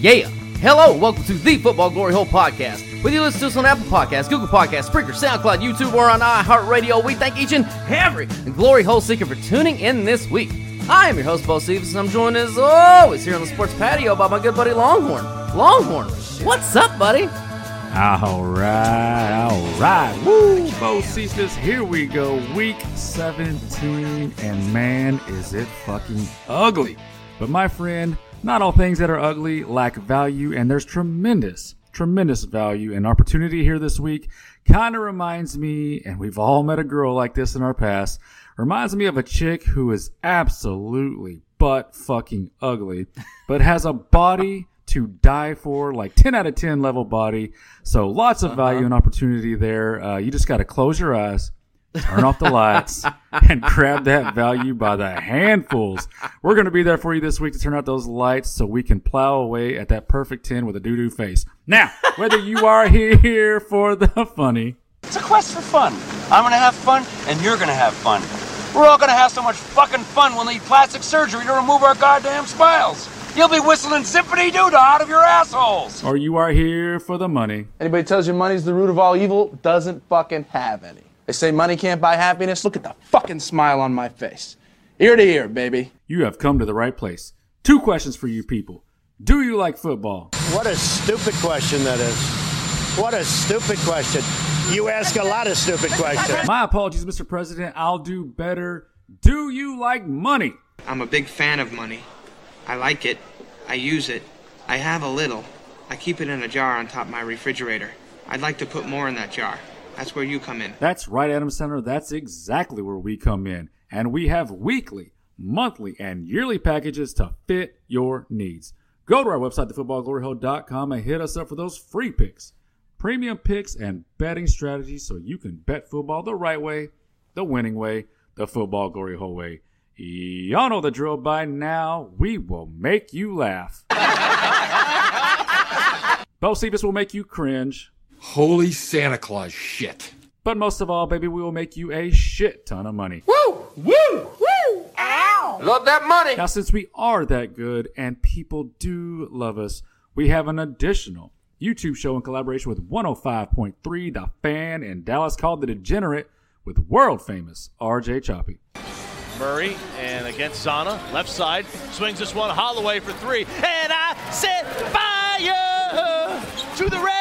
Yeah. Hello, welcome to the Football Glory Hole Podcast. Whether you listen to us on Apple Podcasts, Google Podcasts, Spreaker, SoundCloud, YouTube, or on iHeartRadio, we thank each and every Glory Hole seeker for tuning in this week. I am your host, Bo Stevens, and I'm joined as always here on the sports patio by my good buddy Longhorn. Longhorn, what's up, buddy? All right, all right. Woo! Bocephus, here we go. Week 17, and man, is it fucking ugly. But my friend, not all things that are ugly lack value, and there's tremendous, tremendous value and opportunity here this week. Kind of reminds me, and we've all met a girl like this in our past, reminds me of a chick who is absolutely butt fucking ugly, but has a body to die for, like 10 out of 10 level body. So lots of value and opportunity there. Uh, you just got to close your eyes, turn off the lights, and grab that value by the handfuls. We're going to be there for you this week to turn out those lights so we can plow away at that perfect 10 with a doo doo face. Now, whether you are here for the funny, It's a quest for fun. I'm gonna have fun, and you're gonna have fun. We're all gonna have so much fucking fun we'll need plastic surgery to remove our goddamn smiles. You'll be whistling Symphony Doodah out of your assholes. or you are here for the money, Anybody tells you money's the root of all evil doesn't fucking have any. They say money can't buy happiness. Look at the fucking smile on my face. Ear to ear, baby. you have come to the right place. Two questions for you people. Do you like football? What a stupid question that is. What a stupid question. You ask a lot of stupid questions. My apologies, Mr. President. I'll do better. Do you like money? I'm a big fan of money. I like it. I use it. I have a little. I keep it in a jar on top of my refrigerator. I'd like to put more in that jar. That's where you come in. That's right, Adam Center. That's exactly where we come in. And we have weekly, monthly, and yearly packages to fit your needs. Go to our website, thefootballgloryhole.com, and hit us up for those free picks, premium picks, and betting strategies so you can bet football the right way, the winning way, the football glory hole way. Y'all know the drill by now. We will make you laugh. Bocephus will make you cringe. Holy Santa Claus shit. But most of all, baby, we will make you a shit ton of money. Woo! Woo! Woo! Ow! Love that money. Now, since we are that good and people do love us, we have an additional YouTube show in collaboration with 105.3 The Fan in Dallas called The Degenerate with world famous RJ Choppy. Murray and against Zana, left side, swings this one Holloway for three, and I set fire to the rain.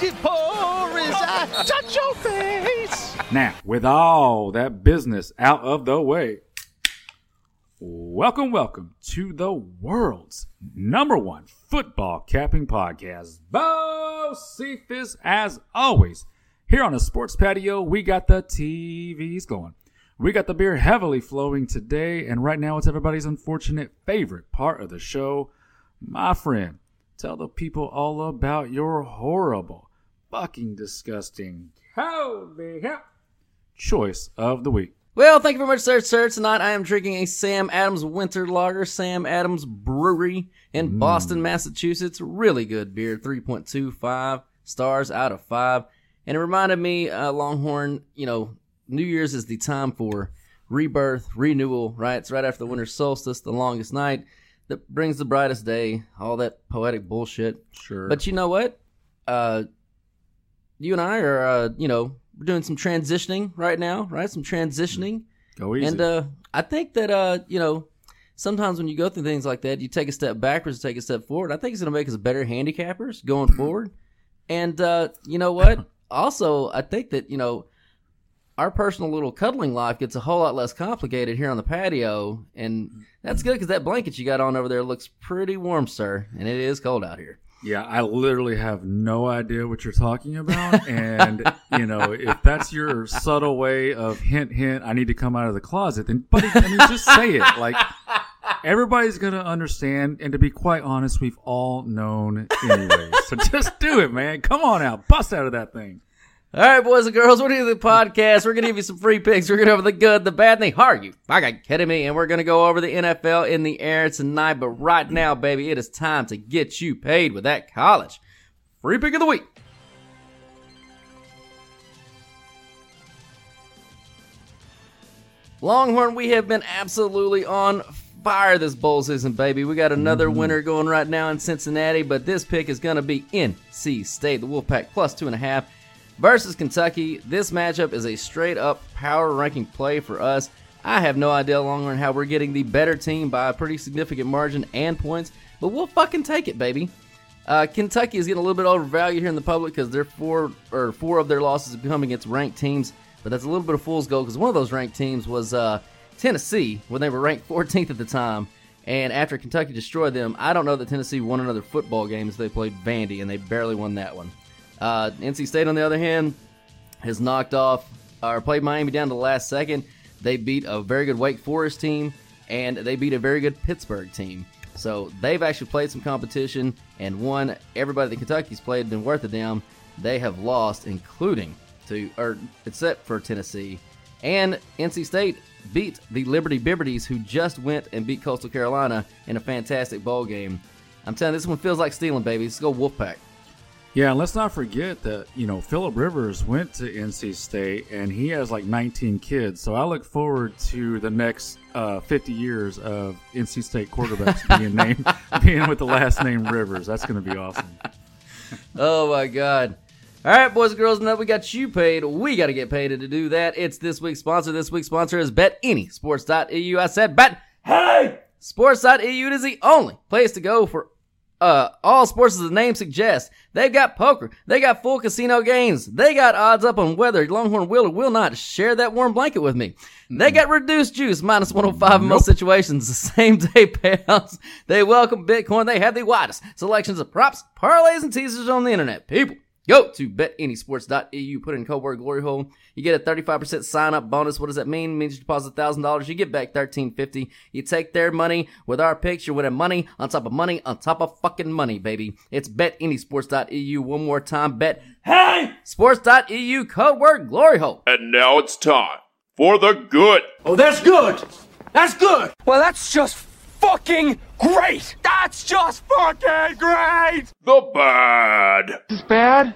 I touch your face. Now, with all that business out of the way, welcome, welcome to the world's number one football capping podcast. Bocephus, as always. Here on the sports patio, we got the TVs going. We got the beer heavily flowing today, and right now it's everybody's unfortunate favorite part of the show. My friend, tell the people all about your horrible, fucking disgusting, holy hell choice of the week. Well, thank you very much, sir. Sir, tonight I am drinking a Sam Adams Winter Lager, Sam Adams Brewery in Boston, Massachusetts. Really good beer, 3.25 stars out of 5. And it reminded me, uh, Longhorn, you know, New Year's is the time for rebirth, renewal, right? It's right after the winter solstice, the longest night that brings the brightest day, all that poetic bullshit. Sure. But you know what? Uh, you and I are, uh, you know, we're doing some transitioning right now, right? Some transitioning. Go easy. And uh, I think that uh, you know, sometimes when you go through things like that, you take a step backwards, take a step forward. I think it's going to make us better handicappers going forward. And uh, you know what? also, I think that you know, our personal little cuddling life gets a whole lot less complicated here on the patio, and that's good because that blanket you got on over there looks pretty warm, sir, and it is cold out here. Yeah, I literally have no idea what you're talking about. And, you know, if that's your subtle way of hint, hint, I need to come out of the closet, then, buddy, I mean, just say it. Like, everybody's gonna understand. And to be quite honest, we've all known anyway. so just do it, man. Come on out, bust out of that thing. All right, boys and girls, we're doing the podcast. We're gonna give you some free picks. We're gonna over the good, the bad, and the hard. You fucking kidding me? And we're gonna go over the NFL in the air tonight. But right now, baby, it is time to get you paid with that college free pick of the week. Longhorn, we have been absolutely on fire this bowl season, baby. We got another mm-hmm. winner going right now in Cincinnati, but this pick is going to be NC State, the Wolfpack plus two and a half versus Kentucky. This matchup is a straight up power ranking play for us. I have no idea, Longhorn, how we're getting the better team by a pretty significant margin and points, but we'll fucking take it, baby. Uh, Kentucky is getting a little bit overvalued here in the public because their four or four of their losses have come against ranked teams, but that's a little bit of fool's gold because one of those ranked teams was uh, Tennessee when they were ranked 14th at the time. And after Kentucky destroyed them, I don't know that Tennessee won another football game as they played Vandy, and they barely won that one. Uh, NC State, on the other hand, has knocked off or played Miami down to the last second. They beat a very good Wake Forest team, and they beat a very good Pittsburgh team. So they've actually played some competition and won. Everybody that Kentucky's played been worth a damn. They have lost, including to or except for Tennessee. And NC State beat the Liberty Bibberties, who just went and beat Coastal Carolina in a fantastic bowl game. I'm telling you, this one feels like stealing, baby. Let's go Wolfpack. Yeah, and let's not forget that, you know, Philip Rivers went to NC State and he has like 19 kids. So I look forward to the next uh, 50 years of NC State quarterbacks being named, being with the last name Rivers. That's going to be awesome. Oh my god. All right, boys and girls, now we got you paid. We got to get paid to do that. It's this week's sponsor. This week's sponsor is BetAnySports.eu. I said bet. Hey! Sports.eu is the only place to go for uh, all sports as the name suggests. They've got poker. They got full casino games. They got odds up on whether Longhorn will or will not share that warm blanket with me. They got reduced juice, minus 105 in most situations. The same day payouts. They welcome Bitcoin. They have the widest selections of props, parlays, and teasers on the internet. People. Go to betanysports.eu, put in code word glory hole. You get a 35% sign up bonus. What does that mean? It means you deposit $1,000, you get back 1,350. You take their money with our picks, you're winning money on top of money on top of fucking money, baby. It's betanysports.eu. One more time, bet hey sports.eu, code word glory hole. And now it's time for the good. Oh, that's good. That's good. Well, that's just fucking great. That's just fucking great. The bad. Is this bad?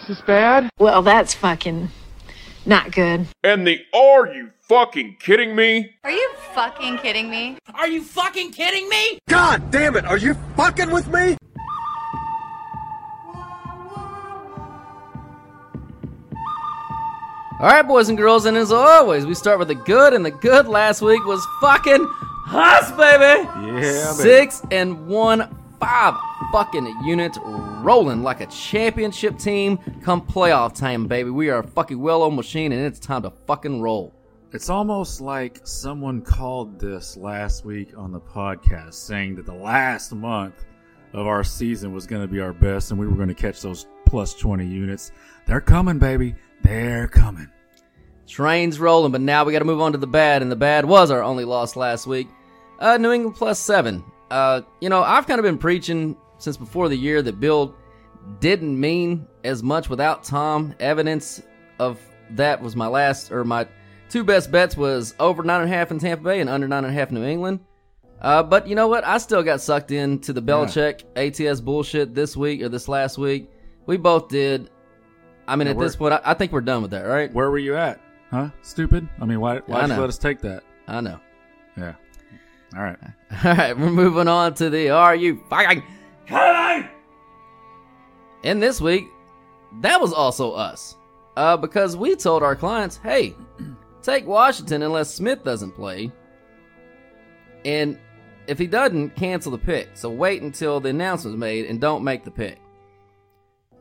Is this bad? Well, that's fucking not good. And the are you fucking kidding me? Are you fucking kidding me? Are you fucking kidding me? God damn it! Are you fucking with me? All right, boys and girls, and as always, we start with the good, and the good last week was fucking us, baby. Yeah, baby. Six and one, five fucking units rolling like a championship team come playoff time, baby. We are a fucking well-oiled machine, and it's time to fucking roll. It's almost like someone called this last week on the podcast saying that the last month of our season was going to be our best and we were going to catch those plus 20 units. They're coming, baby. They're coming. Train's rolling, but now we got to move on to the bad, and the bad was our only loss last week. Uh, New England plus seven. Uh, you know, I've kind of been preaching since before the year that Bill didn't mean as much without Tom. Evidence of that was my last or my two best bets was over nine and a half in Tampa Bay and under nine and a half New England. Uh, but you know what? I still got sucked into the Belichick ATS bullshit this week or this last week. We both did. I mean, Yeah, at this point, I, I think we're done with that, right? Where were you at? Huh? Stupid? I mean, why, why did you let us take that? I know. Yeah. All right. All right, we're moving on to the Are You Fucking Kidding? And this week, that was also us. Uh, because we told our clients, hey, take Washington unless Smith doesn't play. And if he doesn't, cancel the pick. So wait until the announcement's made and don't make the pick.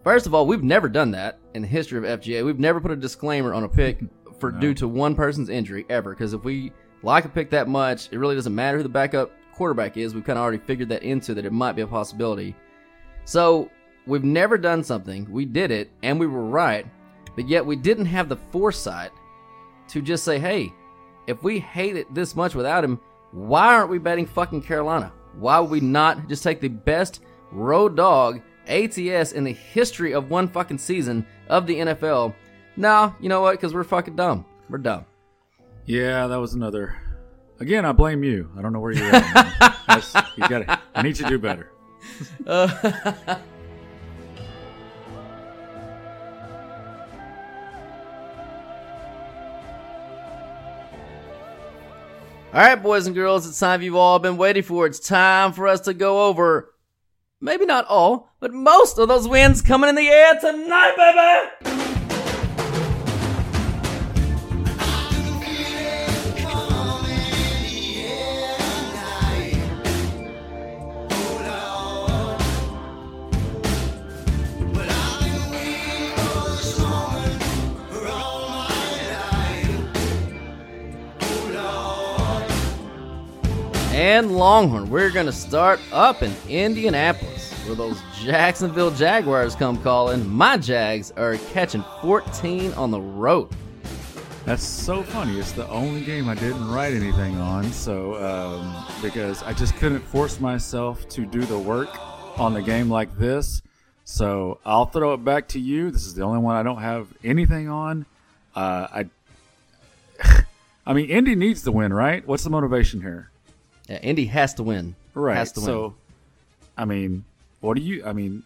First of all, we've never done that in the history of FGA. We've never put a disclaimer on a pick for due to one person's injury ever. Because if we like a pick that much, it really doesn't matter who the backup quarterback is. We've kind of already figured that into that it might be a possibility. So we've never done something. We did it and we were right, but yet we didn't have the foresight to just say, hey, if we hate it this much without him, Why aren't we betting fucking Carolina? Why would we not just take the best road dog ATS in the history of one fucking season of the NFL? Now, you know what? Because we're fucking dumb. We're dumb. Yeah, that was another. Again, I blame you. I don't know where you're at. you gotta, I need you to do better. Uh, All right, boys and girls, it's time you've all been waiting for. It's time for us to go over maybe not all, but most of those wins coming in the air tonight, baby. And Longhorn. We're going to start up in Indianapolis where those Jacksonville Jaguars come calling. My Jags are catching 14 on the road. That's so funny. It's the only game I didn't write anything on, so um, because I just couldn't force myself to do the work on the game like this. So I'll throw it back to you. This is the only one I don't have anything on. Uh, I, I mean, Indy needs to win, right? What's the motivation here? Yeah, Indy has to win. Right. Has to win. so, I mean, what do you? I mean,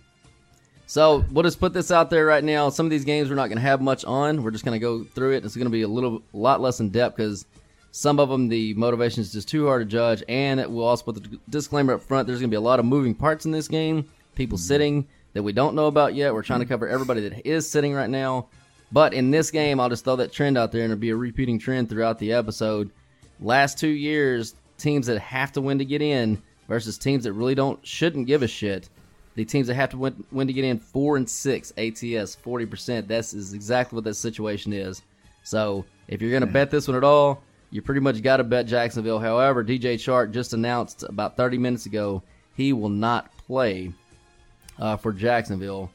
So we'll just put this out there right now. Some of these games we're not going to have much on. We're just going to go through it. It's going to be a little, lot less in depth because some of them the motivation is just too hard to judge. And it will also put the disclaimer up front. There's going to be a lot of moving parts in this game. People mm-hmm. sitting that we don't know about yet. We're trying to cover everybody that is sitting right now. But in this game, I'll just throw that trend out there, and it'll be a repeating trend throughout the episode. Last two years, teams that have to win to get in versus teams that really don't shouldn't give a shit. The teams that have to win, win to get in four and six ATS forty percent. That's is exactly what that situation is. So if you're gonna bet this one at all, you pretty much got to bet Jacksonville. However, DJ Chark just announced about thirty minutes ago he will not play uh, for Jacksonville.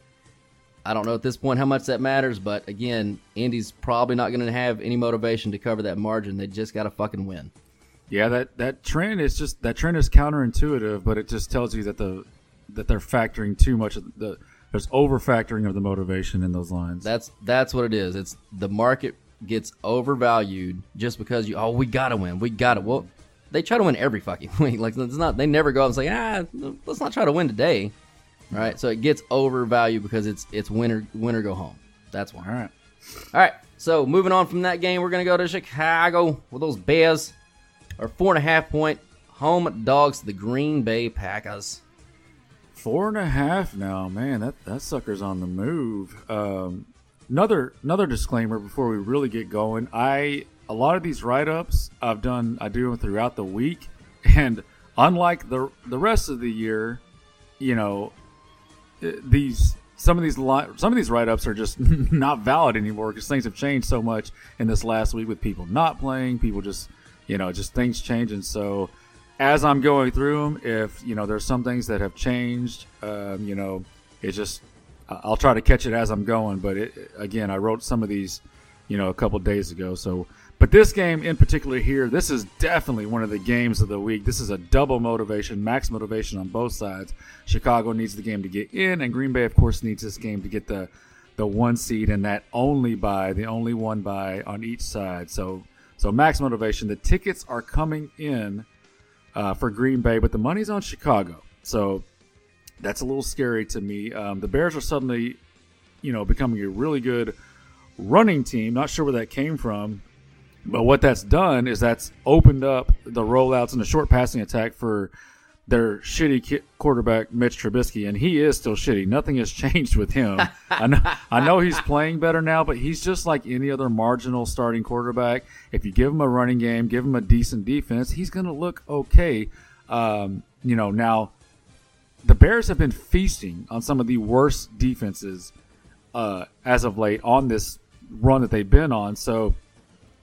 I don't know at this point how much that matters, but again, Indy's probably not going to have any motivation to cover that margin. They just got to fucking win. Yeah, that that trend is just that trend is counterintuitive, but it just tells you that the that they're factoring too much of the there's over factoring of the motivation in those lines. That's that's what it is. It's the market gets overvalued just because you oh we gotta win, we gotta. Well, they try to win every fucking week. Like it's not they never go out and say ah let's not try to win today, right? So it gets overvalued because it's it's winner winner go home. That's why. All right. All right. So moving on from that game, we're gonna go to Chicago with those Bears, our four and a half point home dogs, the Green Bay Packers. Four and a half now, man. That that sucker's on the move. Um, another another disclaimer before we really get going. I a lot of these write ups I've done I do them throughout the week, and unlike the the rest of the year, you know, eh, these some of these li- some of these write ups are just not valid anymore because things have changed so much in this last week with people not playing, people just you know just things changing. So as I'm going through them, if you know there's some things that have changed, um, you know, it's just I'll try to catch it as I'm going. But it, again, I wrote some of these, you know, a couple days ago. So, but this game in particular here, this is definitely one of the games of the week. This is a double motivation, max motivation on both sides. Chicago needs the game to get in, and Green Bay, of course, needs this game to get the the one seed and that only by the only one by on each side. So, so max motivation. The tickets are coming in uh, for Green Bay, but the money's on Chicago. So that's a little scary to me. Um, the Bears are suddenly, you know, becoming a really good running team. Not sure where that came from, but what that's done is that's opened up the rollouts and the short passing attack for their shitty quarterback Mitch Trubisky, and he is still shitty. Nothing has changed with him. I know, I know he's playing better now, but he's just like any other marginal starting quarterback. If you give him a running game, give him a decent defense, he's going to look okay. Um, you know, now the Bears have been feasting on some of the worst defenses uh, as of late on this run that they've been on. So,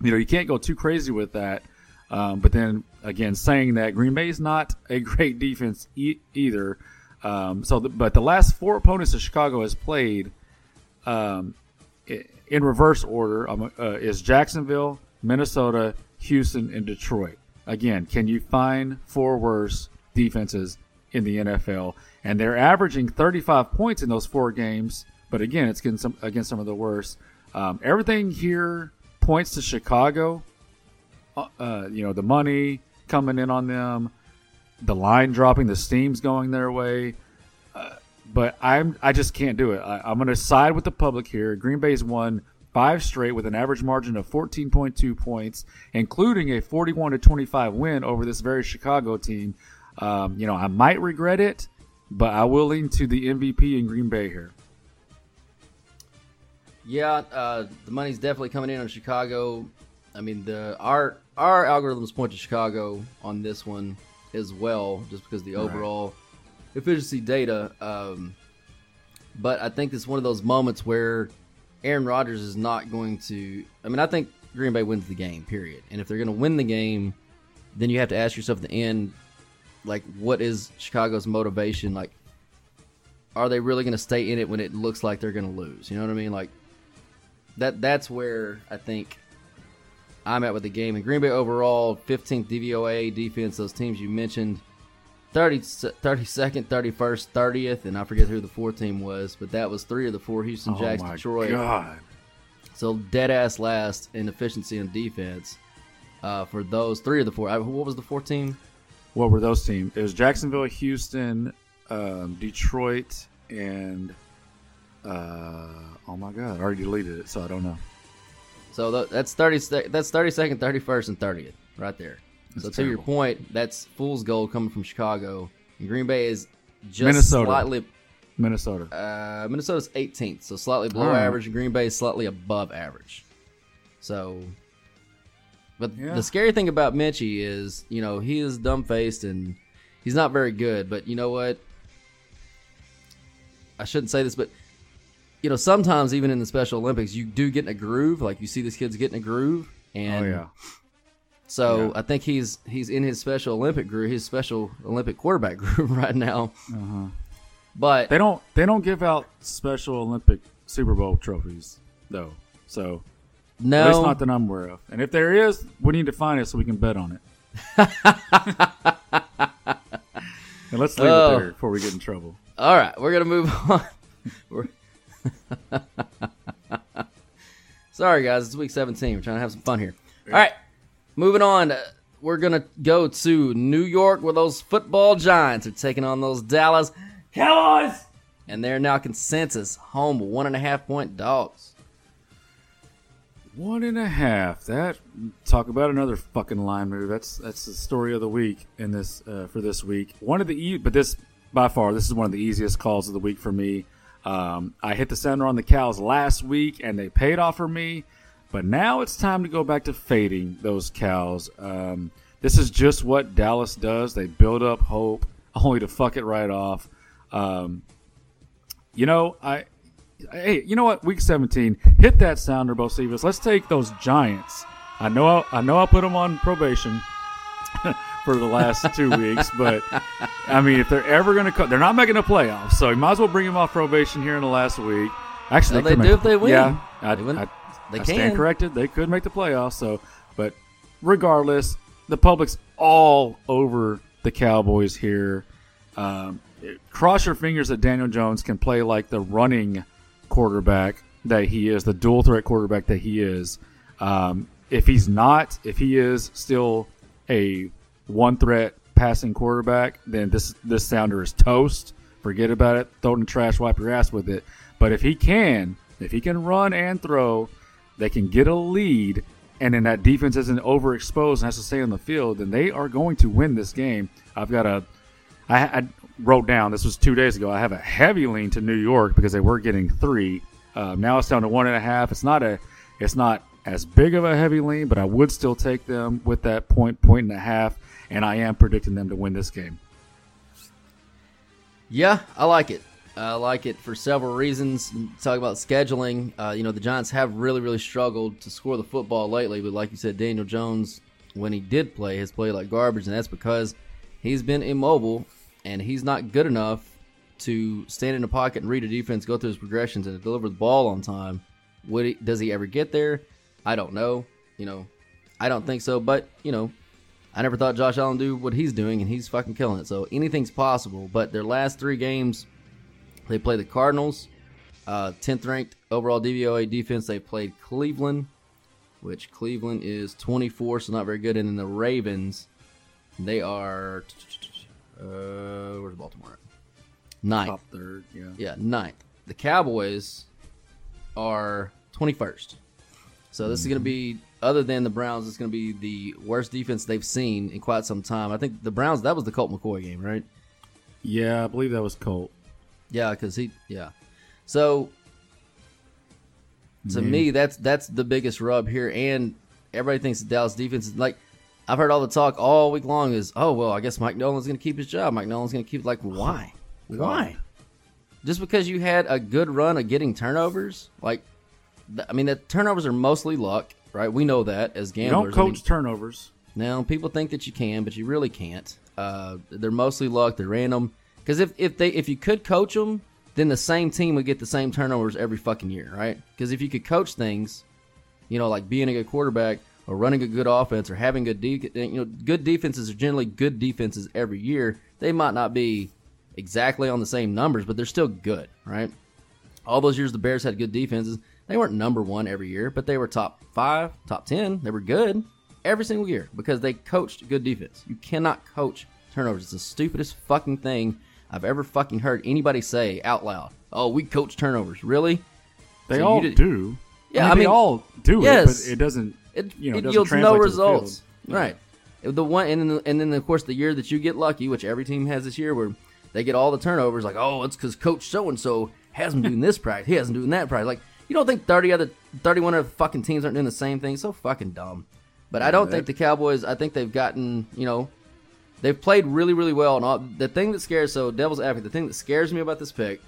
you know, you can't go too crazy with that. Um, but then again, saying that Green Bay is not a great defense e- either. Um, so, the, but the last four opponents that Chicago has played, um, in reverse order, um, uh, is Jacksonville, Minnesota, Houston, and Detroit. again, can you find four worse defenses in the NFL? And they're averaging 35 points in those four games, but again, it's against some, against some of the worst. Um, everything here points to Chicago. Uh, uh, you know, the money coming in on them, the line dropping, the steam's going their way. Uh, but I'm I just can't do it. I, I'm going to side with the public here. Green Bay's won five straight with an average margin of 14.2 points, including a 41 to 25 win over this very Chicago team. Um, you know, I might regret it, but I will lean to the MVP in Green Bay here. Yeah, uh, the money's definitely coming in on Chicago. I mean, the our our algorithms point to Chicago on this one as well, just because the Right. overall efficiency data. Um, but I think it's one of those moments where Aaron Rodgers is not going to. I mean, I think Green Bay wins the game, period. And if they're going to win the game, then you have to ask yourself at the end, like, what is Chicago's motivation? Like, are they really going to stay in it when it looks like they're going to lose? You know what I mean? Like, that that's where I think I'm at with the game. And Green Bay overall, 15th DVOA defense. Those teams you mentioned, 30, 32nd, 31st, 30th, and I forget who the fourth team was, but that was three of the four: Houston, Oh Jacks, my Detroit. God. So dead ass last in efficiency and defense uh, for those three of the four. Uh, What was the fourth team? What were those teams? It was Jacksonville, Houston, um, Detroit, and uh, oh my god, I already deleted it, so I don't know. So that's thirty. That's thirty second, thirty first, and thirtieth, right there. so That's to your point, that's fool's gold coming from Chicago. And Green Bay is just Minnesota. slightly. Minnesota. Uh, Minnesota's 18th, so slightly below right. average. and Green Bay is slightly above average. So, but Yeah. the scary thing about Minchie is, you know, he is dumb faced and he's not very good. But you know what? I shouldn't say this, but you know, sometimes even in the Special Olympics, you do get in a groove. Like you see this kid's getting a groove, and oh yeah. so Yeah. I think he's he's in his Special Olympic groove, his Special Olympic quarterback groove right now. Uh-huh. But They don't they don't give out Special Olympic Super Bowl trophies though. So no, at least not that I'm aware of. And if there is, we need to find it so we can bet on it. and let's leave Oh. it there before we get in trouble. All right, we're gonna move on. Sorry, guys, it's week 17. We're trying to have some fun here. All right, moving on. We're gonna go to New York, where those football giants are taking on those Dallas Cowboys, and they're now consensus home one and a half point dogs. One and a half. That talk about another fucking line move. That's that's the story of the week in this uh, for this week. One of the e- but this by far this is one of the easiest calls of the week for me. Um, I hit the center on the cows last week and they paid off for me, but now it's time to go back to fading those cows. Um, this is just what Dallas does. They build up hope only to fuck it right off. Um, you know, I hey, you know what? Week 17, hit that sounder, Bocephus. Let's take those Giants. I know, I, I know, I put them on probation for the last two weeks, but I mean, if they're ever going to, co- they're not making the playoffs, so you might as well bring him off probation here in the last week. Actually, they could do if they win. Yeah, I, They win- I, they I can. stand corrected. They could make the playoffs. So, but regardless, the public's all over the Cowboys here. Um, cross your fingers that Daniel Jones can play like the running quarterback that he is, the dual threat quarterback that he is. Um, if he's not, if he is still a one threat passing quarterback, then this this sounder is toast. Forget about it. Throw it in the trash. Wipe your ass with it. But if he can, if he can run and throw, they can get a lead, and then that defense isn't overexposed and has to stay on the field, then they are going to win this game. I've got a, I, I wrote down this was two days ago. I have a heavy lean to New York because they were getting three. Um, now it's down to one and a half. It's not a, it's not as big of a heavy lean, but I would still take them with that point, point and a half, and I am predicting them to win this game. Yeah, I like it. I like it for several reasons. Talk about scheduling. Uh, you know, the Giants have really, really struggled to score the football lately. But like you said, Daniel Jones, when he did play, has played like garbage, and that's because he's been immobile and he's not good enough to stand in the pocket and read a defense, go through his progressions, and deliver the ball on time. He, does he ever get there? I don't know. You know, I don't think so. But you know, I never thought Josh Allen do what he's doing, and he's fucking killing it. So anything's possible. But their last three games, they play the Cardinals, uh, 10th ranked overall DVOA defense. They played Cleveland, which Cleveland is 24, so not very good. And then the Ravens, they are. Uh, where's Baltimore? Ninth. Top third, yeah. Yeah, ninth. The Cowboys are 21st. So this is going to be, other than the Browns, it's going to be the worst defense they've seen in quite some time. I think the Browns, that was the Colt McCoy game, right? Yeah, I believe that was Colt. Yeah, because he, yeah. So to me, that's that's the biggest rub here, and everybody thinks the Dallas defense is like. I've heard all the talk all week long is, oh well, I guess Mike Nolan's going to keep his job. Mike Nolan's going to keep like oh, why, why? Just because you had a good run of getting turnovers, like, I mean, the turnovers are mostly luck, right? We know that as You don't gamblers. I mean, coach turnovers. now, people think that you can, but you really can't. Uh, they're mostly luck. They're random. Because if, if they if you could coach them, then the same team would get the same turnovers every fucking year, right? Because if you could coach things, you know, like being a good quarterback or running a good offense or having good de- you know good defenses are generally good defenses every year. They might not be exactly on the same numbers, but they're still good, right? All those years the Bears had good defenses. They weren't number one every year, but they were top five, top ten. They were good every single year because they coached good defense. You cannot coach turnovers. It's the stupidest fucking thing I've ever fucking heard anybody say out loud. Oh, we coach turnovers. Really? They So all do. Yeah, I mean, I they all do yes. it, but it doesn't. It, you know, it doesn't yields no results. Right. The one and then, and then of course the year that you get lucky, which every team has this year, where they get all the turnovers, like oh, it's because Coach so and so has him doing this practice, he hasn't doing that practice. Like you don't think thirty other thirty one other fucking teams aren't doing the same thing? So fucking dumb. But I don't think the Cowboys. I think they've gotten you know they've played really really well. And all, the thing that scares so Devil's Advocate, the thing that scares me about this pick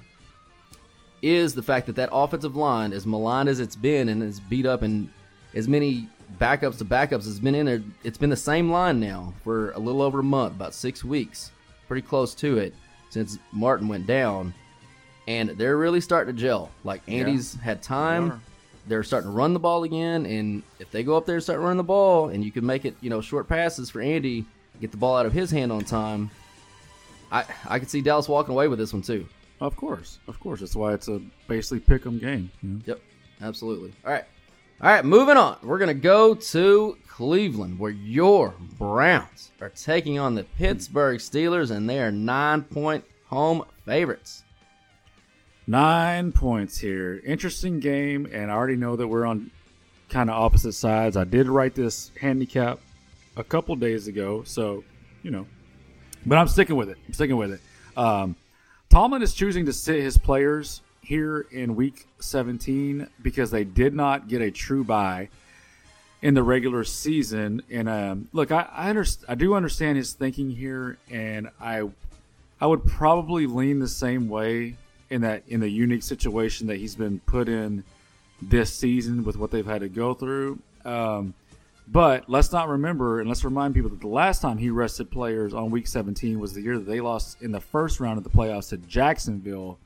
is the fact that that offensive line, as maligned as it's been and as beat up and as many backups to backups has been in there, it's been the same line now for a little over a month, about six weeks, pretty close to it since Martin went down, and they're really starting to gel. Like Andy's had time. They're starting to run the ball again, and if they go up there and start running the ball, and you can make it, you know, short passes for Andy, get the ball out of his hand on time, I I could see Dallas walking away with this one too. Of course, of course. That's why it's a basically pick 'em game. you know? Yep, absolutely. All right. All right, moving on. We're going to go to Cleveland, where your Browns are taking on the Pittsburgh Steelers, and they are nine point home favorites. Nine points here. Interesting game, and I already know that we're on kind of opposite sides. I did write this handicap a couple days ago, so you know, but I'm sticking with it. I'm sticking with it. Um, Tomlin is choosing to sit his players here in Week 17 because they did not get a true bye in the regular season. And um, look, I I, underst- I do understand his thinking here, and I I would probably lean the same way in that in the unique situation that he's been put in this season with what they've had to go through. Um, but let's not remember and let's remind people that the last time he rested players on week 17 was the year that they lost in the first round of the playoffs to Jacksonville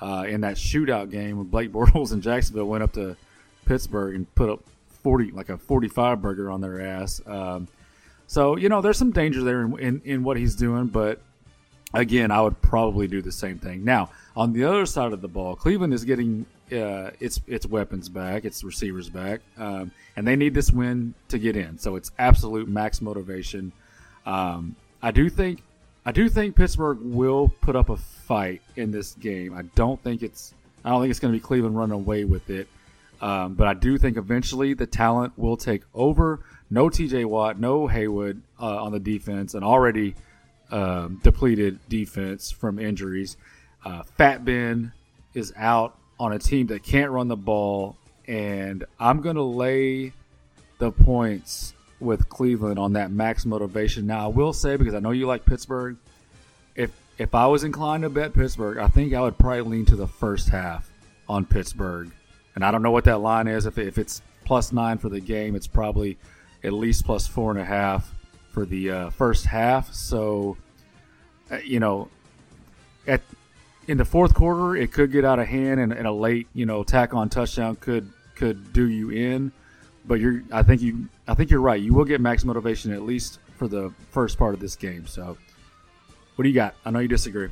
uh, in that shootout game when Blake Bortles and Jacksonville went up to Pittsburgh and put up 40 like a 45 burger on their ass. Um, so you know there's some danger there in, in, in what he's doing, but again, I would probably do the same thing. Now, on the other side of the ball, Cleveland is getting uh, its its weapons back, its receivers back, um, and they need this win to get in. So it's absolute max motivation. Um, I do think I do think Pittsburgh will put up a fight in this game. I don't think it's I don't think it's going to be Cleveland running away with it. Um, but I do think eventually the talent will take over. No TJ Watt, no Heyward uh, on the defense, and already um, depleted defense from injuries. Uh, Fat Ben is out on a team that can't run the ball, and I'm going to lay the points with Cleveland on that max motivation. Now, I will say because I know you like Pittsburgh, if if I was inclined to bet Pittsburgh, I think I would probably lean to the first half on Pittsburgh. And I don't know what that line is. If, if it's plus nine for the game, it's probably at least plus four and a half for the uh, first half. So, uh, you know, at in the fourth quarter, it could get out of hand, and, and a late, you know, tack on touchdown could could do you in. But you're, I think you, I think you're right. You will get max motivation at least for the first part of this game. So, what do you got? I know you disagree.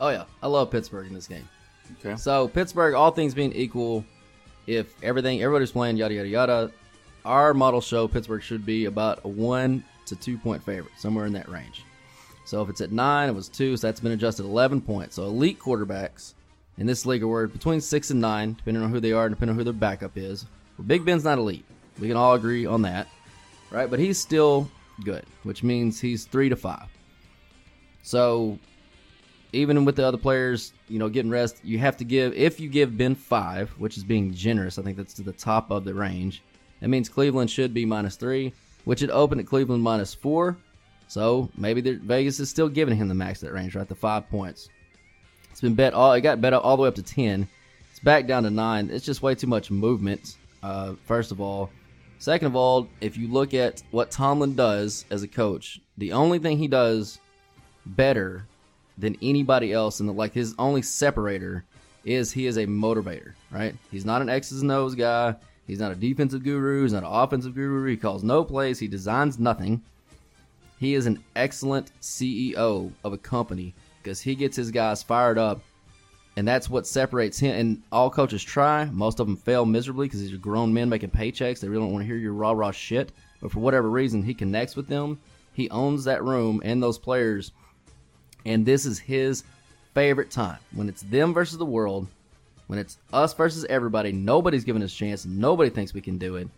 Oh yeah, I love Pittsburgh in this game. Okay. So Pittsburgh, all things being equal, if everything everybody's playing yada yada yada, our model show Pittsburgh should be about a one to two point favorite, somewhere in that range. So if it's at nine, it was two, so that's been adjusted eleven points. So elite quarterbacks in this league are worth between six and nine, depending on who they are and depending on who their backup is. Well, Big Ben's not elite. We can all agree on that, right? But he's still good, which means he's three to five. So even with the other players, you know, getting rest, you have to give if you give Ben five, which is being generous. I think that's to the top of the range. That means Cleveland should be minus three, which it opened at Cleveland minus four. So maybe Vegas is still giving him the max that range, right? The five points. It's been bet all. It got bet all the way up to ten. It's back down to nine. It's just way too much movement. Uh, first of all, second of all, if you look at what Tomlin does as a coach, the only thing he does better than anybody else, and like his only separator is he is a motivator. Right? He's not an X's and O's guy. He's not a defensive guru. He's not an offensive guru. He calls no plays. He designs nothing. He is an excellent CEO of a company because he gets his guys fired up, and that's what separates him. And all coaches try. Most of them fail miserably because these are grown men making paychecks. They really don't want to hear your rah rah shit. But for whatever reason, he connects with them. He owns that room and those players, and this is his favorite time when it's them versus the world. When it's us versus everybody, nobody's giving us a chance. Nobody thinks we can do it.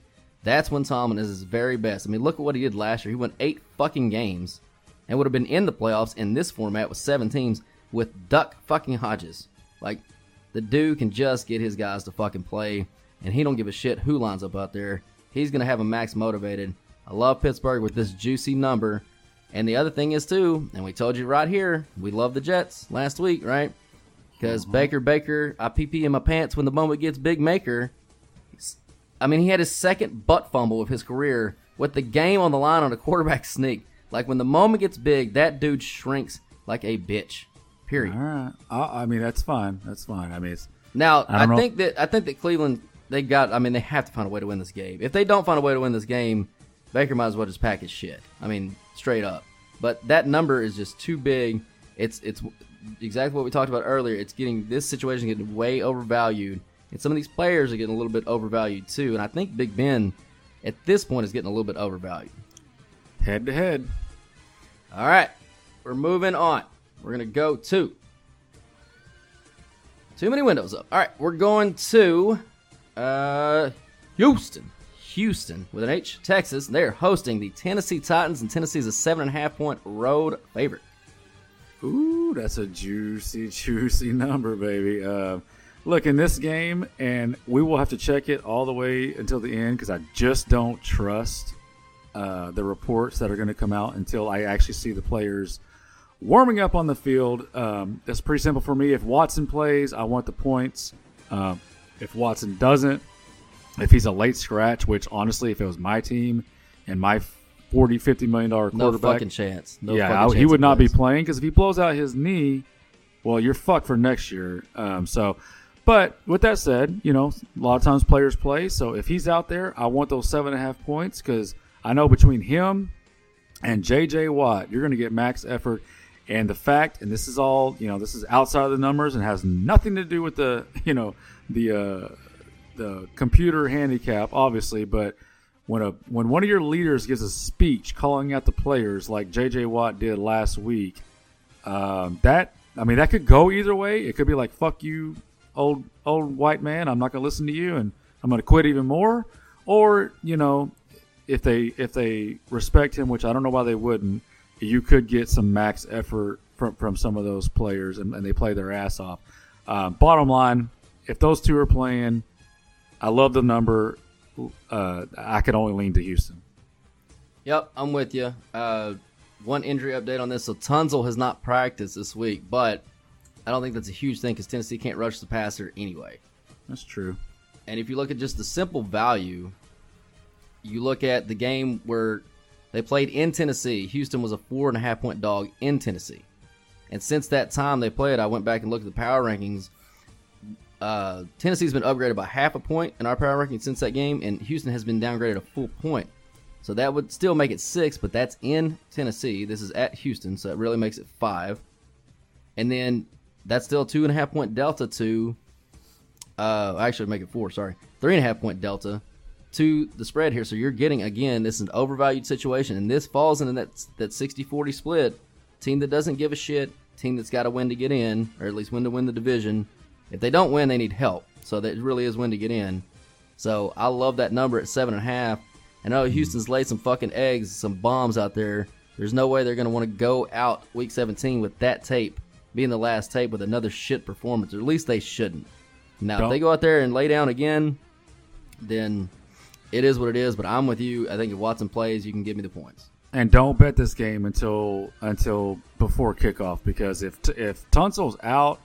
That's when Tomlin is his very best. I mean, look at what he did last year. He won eight fucking games and would have been in the playoffs in this format with seven teams with Duck fucking Hodges. Like, the dude can just get his guys to fucking play, and he don't give a shit who lines up out there. He's gonna have a max motivated. I love Pittsburgh with this juicy number. And the other thing is too, and we told you right here, we love the Jets last week, right? Because mm-hmm. Baker Baker, I pee pee in my pants when the moment gets big. Maker, I mean, he had his second butt fumble of his career with the game on the line on a quarterback sneak. Like when the moment gets big, that dude shrinks like a bitch. Period. All right. I, I mean, that's fine. That's fine. I mean, it's Now I I, think that I think that Cleveland they got. I mean, they have to find a way to win this game. If they don't find a way to win this game, Baker might as well just pack his shit. I mean, straight up. But that number is just too big. It's it's exactly what we talked about earlier. It's getting this situation getting way overvalued, and some of these players are getting a little bit overvalued too. And I think Big Ben at this point is getting a little bit overvalued. head to head. All right, we're moving on. We're gonna go to too many windows up. All right, we're going to uh, Houston. Houston with an H, Texas. They're hosting the Tennessee Titans, and Tennessee's a seven and a half point road favorite. Ooh, that's a juicy, juicy number, baby. Uh, look, in this game, and we will have to check it all the way until the end because I just don't trust uh, the reports that are going to come out until I actually see the players warming up on the field. Um, that's pretty simple for me. If Watson plays, I want the points. Uh, if Watson doesn't, if he's a late scratch, which honestly, if it was my team and my 40, 50 million dollar quarterback, No fucking chance. No yeah, fucking I- he would he not be playing because if he blows out his knee, well, you're fucked for next year. Um, so, but with that said, you know, a lot of times players play. So if he's out there, I want those seven and a half points because I know between him and JJ Watt, you're going to get max effort. And the fact, and this is all, you know, this is outside of the numbers and has nothing to do with the, you know, the uh, the computer handicap, obviously. But when a when one of your leaders gives a speech calling out the players like JJ Watt did last week, um, that I mean that could go either way. It could be like "fuck you, old old white man," I'm not going to listen to you, and I'm going to quit even more. Or you know, if they if they respect him, which I don't know why they wouldn't, you could get some max effort from from some of those players, and, and they play their ass off. Um, bottom line, if those two are playing, I love the number. Uh, I could only lean to Houston. Yep, I'm with you. Uh, one injury update on this. So Tunsil has not practiced this week, but I don't think that's a huge thing because Tennessee can't rush the passer anyway. That's true. And if you look at just the simple value, you look at the game where they played in Tennessee. Houston was a four and a half point dog in Tennessee. And since that time they played, I went back and looked at the power rankings. Uh, Tennessee's been upgraded by half a point in our power ranking since that game, and Houston has been downgraded a full point. So that would still make it six, but that's in Tennessee. This is at Houston, so it really makes it five. And then that's still two and a half point delta to, uh, actually make it four. Sorry, three and a half point delta to the spread here. So you're getting again, this is an overvalued situation, and this falls into that that 60-40 split. Team that doesn't give a shit, team that's got to win to get in, or at least win to win the division. If they don't win, they need help. So that really is win to get in. So I love that number at seven and a half. I know Houston's laid some fucking eggs, some bombs out there. There's no way they're going to want to go out week 17 with that tape being the last tape with another shit performance, or at least they shouldn't. Now, Don't- if they go out there and lay down again, then it is what it is. But I'm with you. I think if Watson plays, you can give me the points. And don't bet this game until until before kickoff because if if Tunsil's out,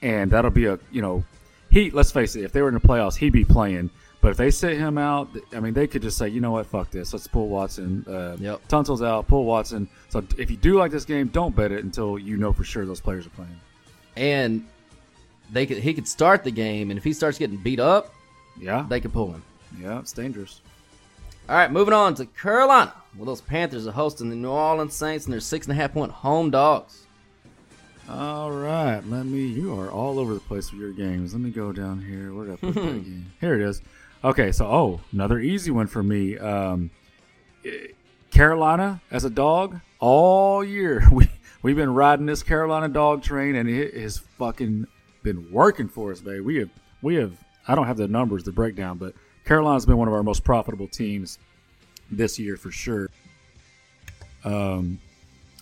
and that'll be a you know he let's face it if they were in the playoffs he'd be playing. But if they sit him out, I mean they could just say you know what fuck this let's pull Watson. Uh, Yep. Tunsil's out, pull Watson. So if you do like this game, don't bet it until you know for sure those players are playing. And they could he could start the game, and if he starts getting beat up, Yeah, they could pull him. yeah, it's dangerous. All right, moving on to Carolina. Well, those Panthers are hosting the New Orleans Saints, and they're six and a half point home dogs. All right, let me. You are all over the place with your games. Let me go down here. Where did I put that game? Here it is. Okay, so oh, another easy one for me. Um, eh, Carolina as a dog all year. We we've been riding this Carolina dog train, and it has fucking been working for us, baby. We have we have. I don't have the numbers, the breakdown, but Carolina's been one of our most profitable teams this year for sure. Um,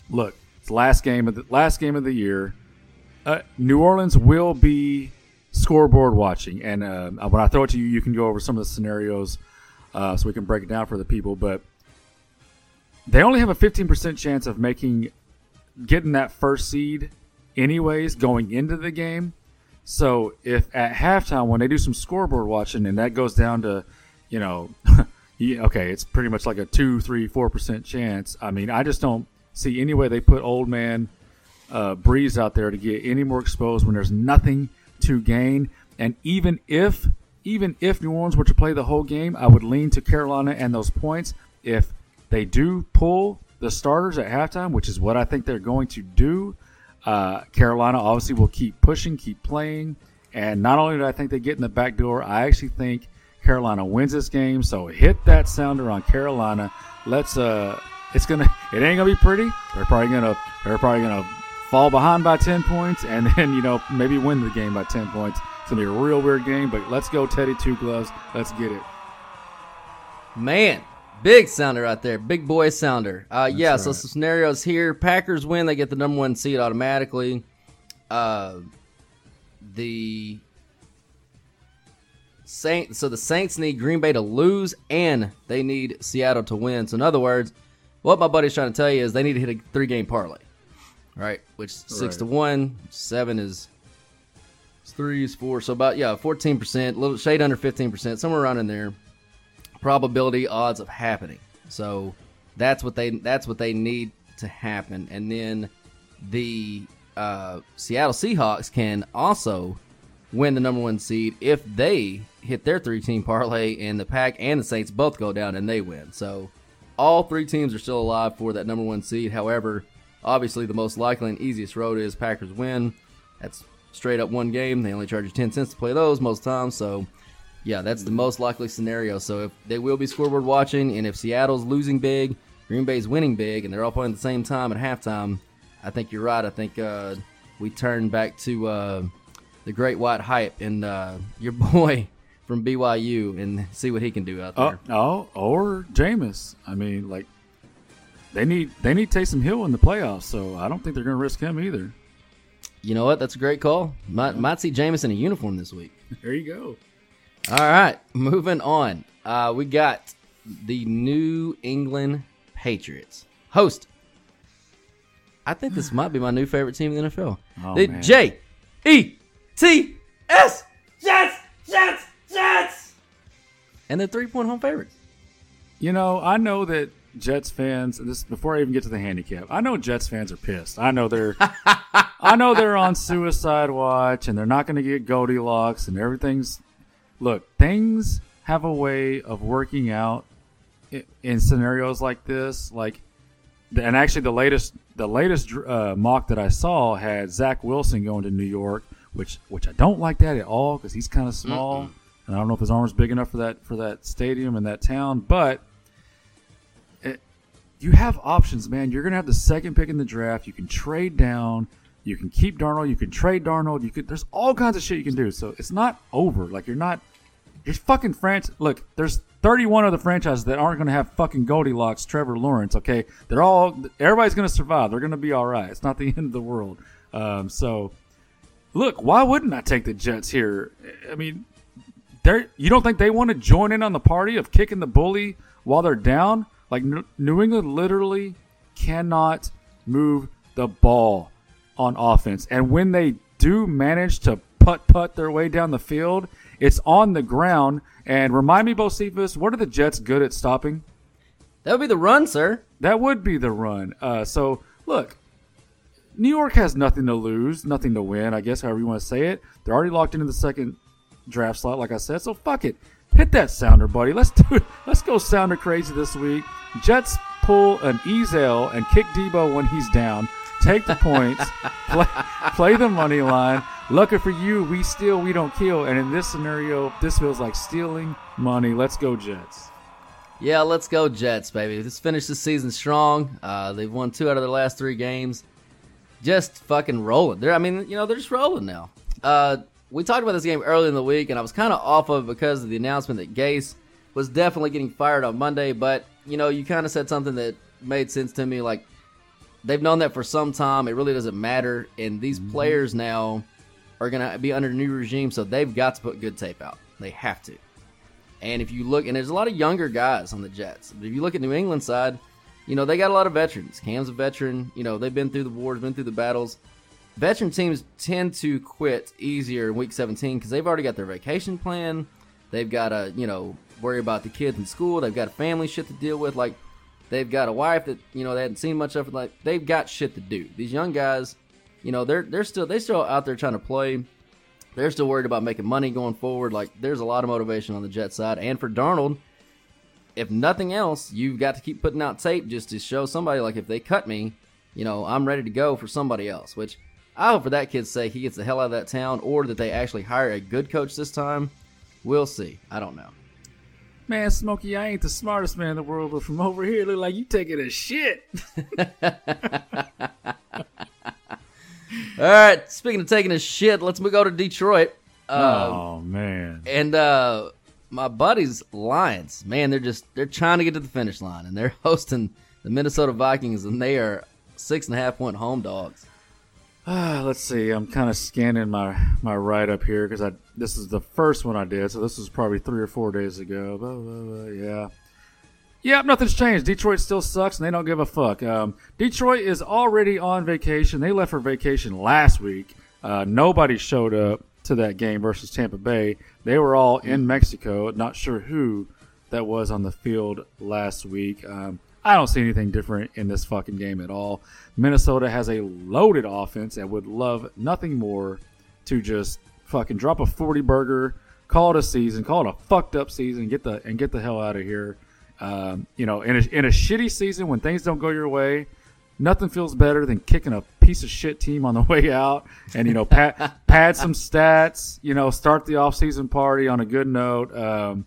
look, it's last game of the last game of the year. Uh, New Orleans will be scoreboard watching, and uh, when I throw it to you, you can go over some of the scenarios uh, so we can break it down for the people. But they only have a 15% chance of making getting that first seed, anyways, going into the game. So if at halftime when they do some scoreboard watching and that goes down to, you know, okay, it's pretty much like a two, three, four percent chance. I mean, I just don't see any way they put old man uh, Brees out there to get any more exposed when there's nothing to gain. And even if even if New Orleans were to play the whole game, I would lean to Carolina and those points. If they do pull the starters at halftime, which is what I think they're going to do, uh, Carolina obviously will keep pushing, keep playing. And not only do I think they get in the back door, I actually think Carolina wins this game. So hit that sounder on Carolina. Let's uh it's gonna it ain't gonna be pretty. They're probably gonna they're probably gonna fall behind by ten points and then, you know, maybe win the game by ten points. It's gonna be a real weird game, but let's go Teddy Two Gloves. Let's get it. Man, big sounder out there, big boy sounder. Uh, yeah, so right. some scenarios here. Packers win, they get the number one seed automatically. Uh, the Saint, so the Saints need Green Bay to lose, and they need Seattle to win. So in other words, what my buddy's trying to tell you is they need to hit a three game parlay, right? Which six Right. to one, seven is three is four, so about yeah, fourteen percent, little shade under fifteen percent, somewhere around in there probability odds of happening. So that's what they that's what they need to happen. And then the uh, Seattle Seahawks can also win the number one seed if they hit their three team parlay and the Pack and the Saints both go down and they win. So all three teams are still alive for that number one seed. However, obviously the most likely and easiest road is Packers win. That's straight up one game. They only charge you ten cents to play those most times. So yeah, that's the most likely scenario. So if they will be scoreboard watching, and if Seattle's losing big, Green Bay's winning big, and they're all playing at the same time at halftime, I think you're right. I think uh, we turn back to uh, the Great White Hype and uh, your boy from BYU and see what he can do out there. Oh, oh, or Jameis. I mean, like they need they need Taysom Hill in the playoffs, so I don't think they're going to risk him either. You know what? That's a great call. Might might see Jameis in a uniform this week. There you go. All right, moving on. Uh, we got the New England Patriots host. I think this might be my new favorite team in the NFL. Oh, the man. J E T S Jets, Jets, Jets, and they're three point home favorites. You know, I know that Jets fans. and This before I even get to the handicap. I know Jets fans are pissed. I know they're. I know they're on suicide watch, and they're not going to get Goldilocks, and everything's. Look, things have a way of working out in, in scenarios like this, like, and actually the latest the latest uh, mock that I saw had Zach Wilson going to New York, which which I don't like that at all because he's kind of small, and I don't know if his arm's big enough for that for that stadium and that town. But you have options, man. You're gonna have the second pick in the draft. You can trade down. You can keep Darnold. You can trade Darnold. You could. There's all kinds of shit you can do. So it's not over. Like you're not. You're fucking France. Look, there's 31 other franchises that aren't going to have fucking Goldilocks, Trevor Lawrence. Okay, they're all. Everybody's going to survive. They're going to be all right. It's not the end of the world. Um, so, look, why wouldn't I take the Jets here? I mean, they you don't think they want to join in on the party of kicking the bully while they're down? Like New England literally cannot move the ball on offense, and when they do manage to putt putt their way down the field, it's on the ground. And remind me, Bocephus, what are the Jets good at stopping? That would be the run, sir. That would be the run. Uh, so look, New York has nothing to lose, nothing to win. I guess however you want to say it. They're already locked into the second draft slot, like I said. So fuck it, hit that sounder, buddy. Let's do it. Let's go sounder crazy this week. Jets pull an Ezal and kick Deebo when he's down. Take the points, play, play the money line. Lucky for you, we steal, we don't kill. And in this scenario, this feels like stealing money. Let's go, Jets. Yeah, let's go Jets, baby. Let's finish the season strong. Uh, they've won two out of their last three games. Just fucking rolling. They're, I mean, you know, they're just rolling now. Uh, we talked about this game early in the week, and I was kind of off of it because of the announcement that Gase was definitely getting fired on Monday. But you know, you kind of said something that made sense to me. Like they've known that for some time. It really doesn't matter, and these mm-hmm. players now are going to be under a new regime, so they've got to put good tape out. They have to. And if you look, and there's a lot of younger guys on the Jets. But if you look at New England side, you know they got a lot of veterans. Cam's a veteran. You know they've been through the wars, been through the battles. Veteran teams tend to quit easier in Week 17 because they've already got their vacation plan. They've got to, you know, worry about the kids in school. They've got family shit to deal with. Like they've got a wife that you know they hadn't seen much of. Like they've got shit to do. These young guys, you know, they're they're still they still out there trying to play. They're still worried about making money going forward. Like there's a lot of motivation on the Jet side, and for Darnold, if nothing else, you've got to keep putting out tape just to show somebody like if they cut me, you know, I'm ready to go for somebody else. Which I hope for that kid's sake he gets the hell out of that town, or that they actually hire a good coach this time. We'll see. I don't know. Man, Smokey, I ain't the smartest man in the world, but from over here, it look like you taking a shit. All right. Speaking of taking a shit, let's move go to Detroit. Uh, oh man. And uh, my buddies Lions, man, they're just they're trying to get to the finish line, and they're hosting the Minnesota Vikings, and they are six and a half point home dogs. Ah, let's see. I'm kind of scanning my my write up here because I this is the first one I did, so this was probably three or four days ago. Blah, blah, blah, yeah. Yep, nothing's changed. Detroit still sucks, and they don't give a fuck. Um, Detroit is already on vacation. They left for vacation last week. Uh, nobody showed up to that game versus Tampa Bay. They were all in Mexico. Not sure who that was on the field last week. Um, I don't see anything different in this fucking game at all. Minnesota has a loaded offense and would love nothing more to just fucking drop a 40 burger, call it a season, call it a fucked up season, get the and get the hell out of here. Um, you know, in a, in a shitty season when things don't go your way, nothing feels better than kicking a piece of shit team on the way out and you know pad, pad some stats. You know, start the offseason party on a good note. Um,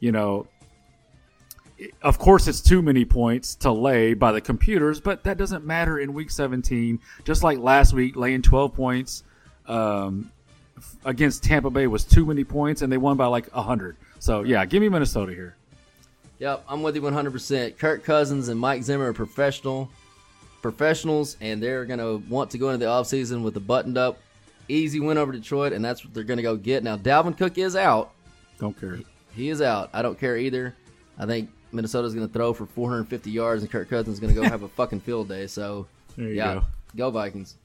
you know, of course, it's too many points to lay by the computers, but that doesn't matter in week 17. Just like last week, laying 12 points um, against Tampa Bay was too many points, and they won by like 100. So, yeah, give me Minnesota here. Yep, I'm with you 100%. Kirk Cousins and Mike Zimmer are professional professionals, and they're going to want to go into the offseason with a buttoned up, easy win over Detroit, and that's what they're going to go get. Now, Dalvin Cook is out. Don't care. He, he is out. I don't care either. I think Minnesota's going to throw for 450 yards, and Kirk Cousins is going to go have a fucking field day. So, yeah, go. go Vikings.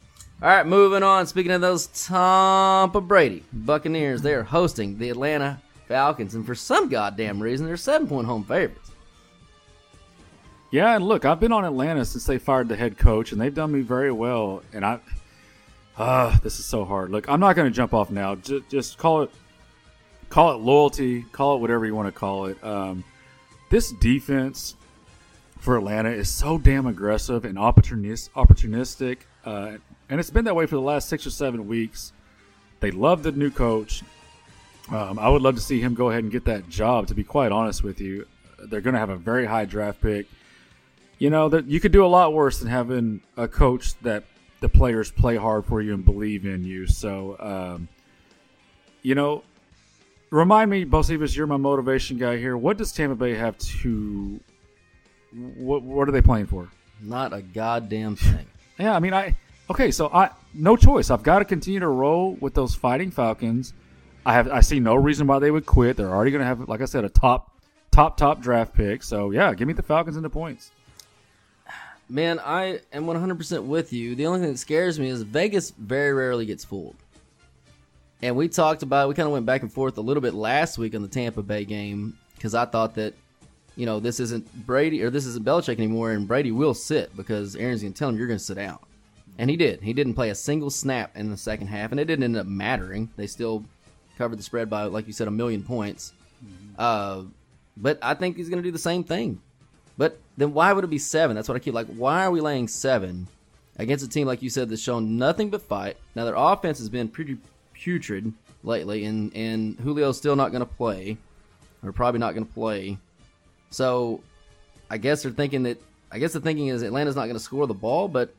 All right, moving on. Speaking of those Tampa Brady Buccaneers, they are hosting the Atlanta Falcons, and for some goddamn reason, they're seven point home favorites. Yeah, and look, I've been on Atlanta since they fired the head coach, and they've done me very well. And I, ah, uh, this is so hard. Look, I'm not going to jump off now. Just, just call it, call it loyalty, call it whatever you want to call it. Um, this defense for Atlanta is so damn aggressive and opportunist, opportunistic, uh, and it's been that way for the last six or seven weeks. They love the new coach. Um, I would love to see him go ahead and get that job. To be quite honest with you, they're going to have a very high draft pick. You know that you could do a lot worse than having a coach that the players play hard for you and believe in you. So, um, you know, remind me, Bocephus, you're my motivation guy here. What does Tampa Bay have to? What What are they playing for? Not a goddamn thing. Yeah, I mean, I okay, so I no choice. I've got to continue to roll with those fighting Falcons. I have I see no reason why they would quit. They're already going to have, like I said, a top top top draft pick. So yeah, give me the Falcons and the points. Man, I am 100% with you. The only thing that scares me is Vegas very rarely gets fooled. And we talked about, we kind of went back and forth a little bit last week on the Tampa Bay game because I thought that, you know, this isn't Brady or this isn't Belichick anymore, and Brady will sit because Aaron's going to tell him you're going to sit out. And he did. He didn't play a single snap in the second half, and it didn't end up mattering. They still covered the spread by, like you said, a million points. Uh, but I think he's going to do the same thing. But then why would it be seven? That's what I keep like. Why are we laying seven against a team like you said that's shown nothing but fight? Now their offense has been pretty putrid lately, and and Julio's still not going to play, or probably not going to play. So I guess they're thinking that. I guess the thinking is Atlanta's not going to score the ball, but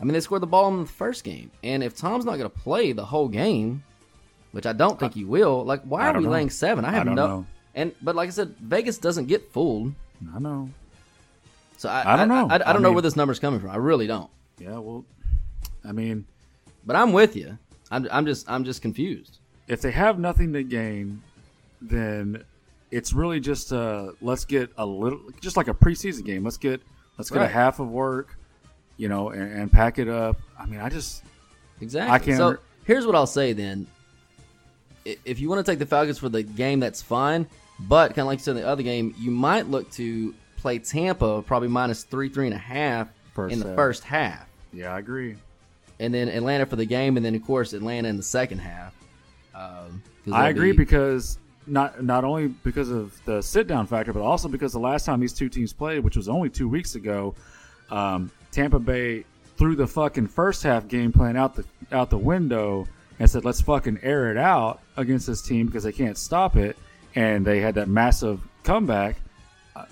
I mean they scored the ball in the first game, and if Tom's not going to play the whole game, which I don't think he will, like why I are we know. laying seven? I I have don't no. know. And but like I said, Vegas doesn't get fooled. I know. So I, I don't know. I, I, don't I know where this number's coming from. I really don't. Yeah, well, I mean, But I'm with you. I'm, I'm just I'm just confused. if they have nothing to gain, then it's really just uh let's get a little just like a preseason game. Let's get let's get Right. a half of work, you know, and, and pack it up. I mean, I just Exactly. I can't. So here's what I'll say then. If you want to take the Falcons for the game, that's fine. But kind of like you said in the other game, you might look to play Tampa probably minus three, three and a half First in the half. first half, yeah, I agree. And then Atlanta for the game, and then of course Atlanta in the second half. Um, I agree be- because not not only because of the sit down factor, but also because the last time these two teams played, which was only two weeks ago, um, Tampa Bay threw the fucking first half game plan out the out the window and said, "Let's fucking air it out against this team because they can't stop it," and they had that massive comeback. Uh,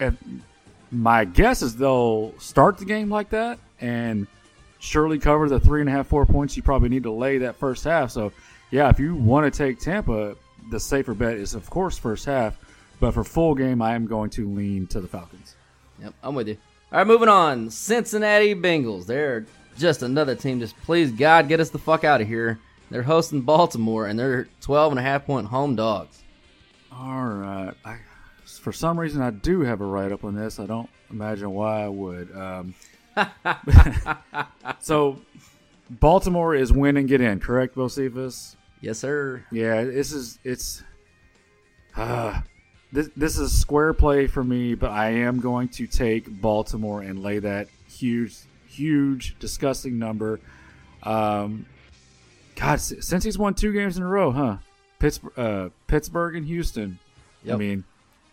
and my guess is they'll start the game like that and surely cover the three and a half, four points you probably need to lay that first half. So, yeah, if you want to take Tampa, the safer bet is, of course, first half. But for full game, I am going to lean to the Falcons. Yep, I'm with you. All right, moving on. Cincinnati Bengals. They're just another team. Just please, God, get us the fuck out of here. They're hosting Baltimore, and they're 12 and a half point home dogs. All right. I, for some reason, I do have a write up on this. I don't imagine why I would. Um, so, Baltimore is win and get in, correct, Bocephus? Yes, sir. Yeah, this is it's. Uh, this this is square play for me, but I am going to take Baltimore and lay that huge, huge, disgusting number. Um, God, since he's won two games in a row, huh? Pittsburgh, uh, Pittsburgh and Houston. I mean,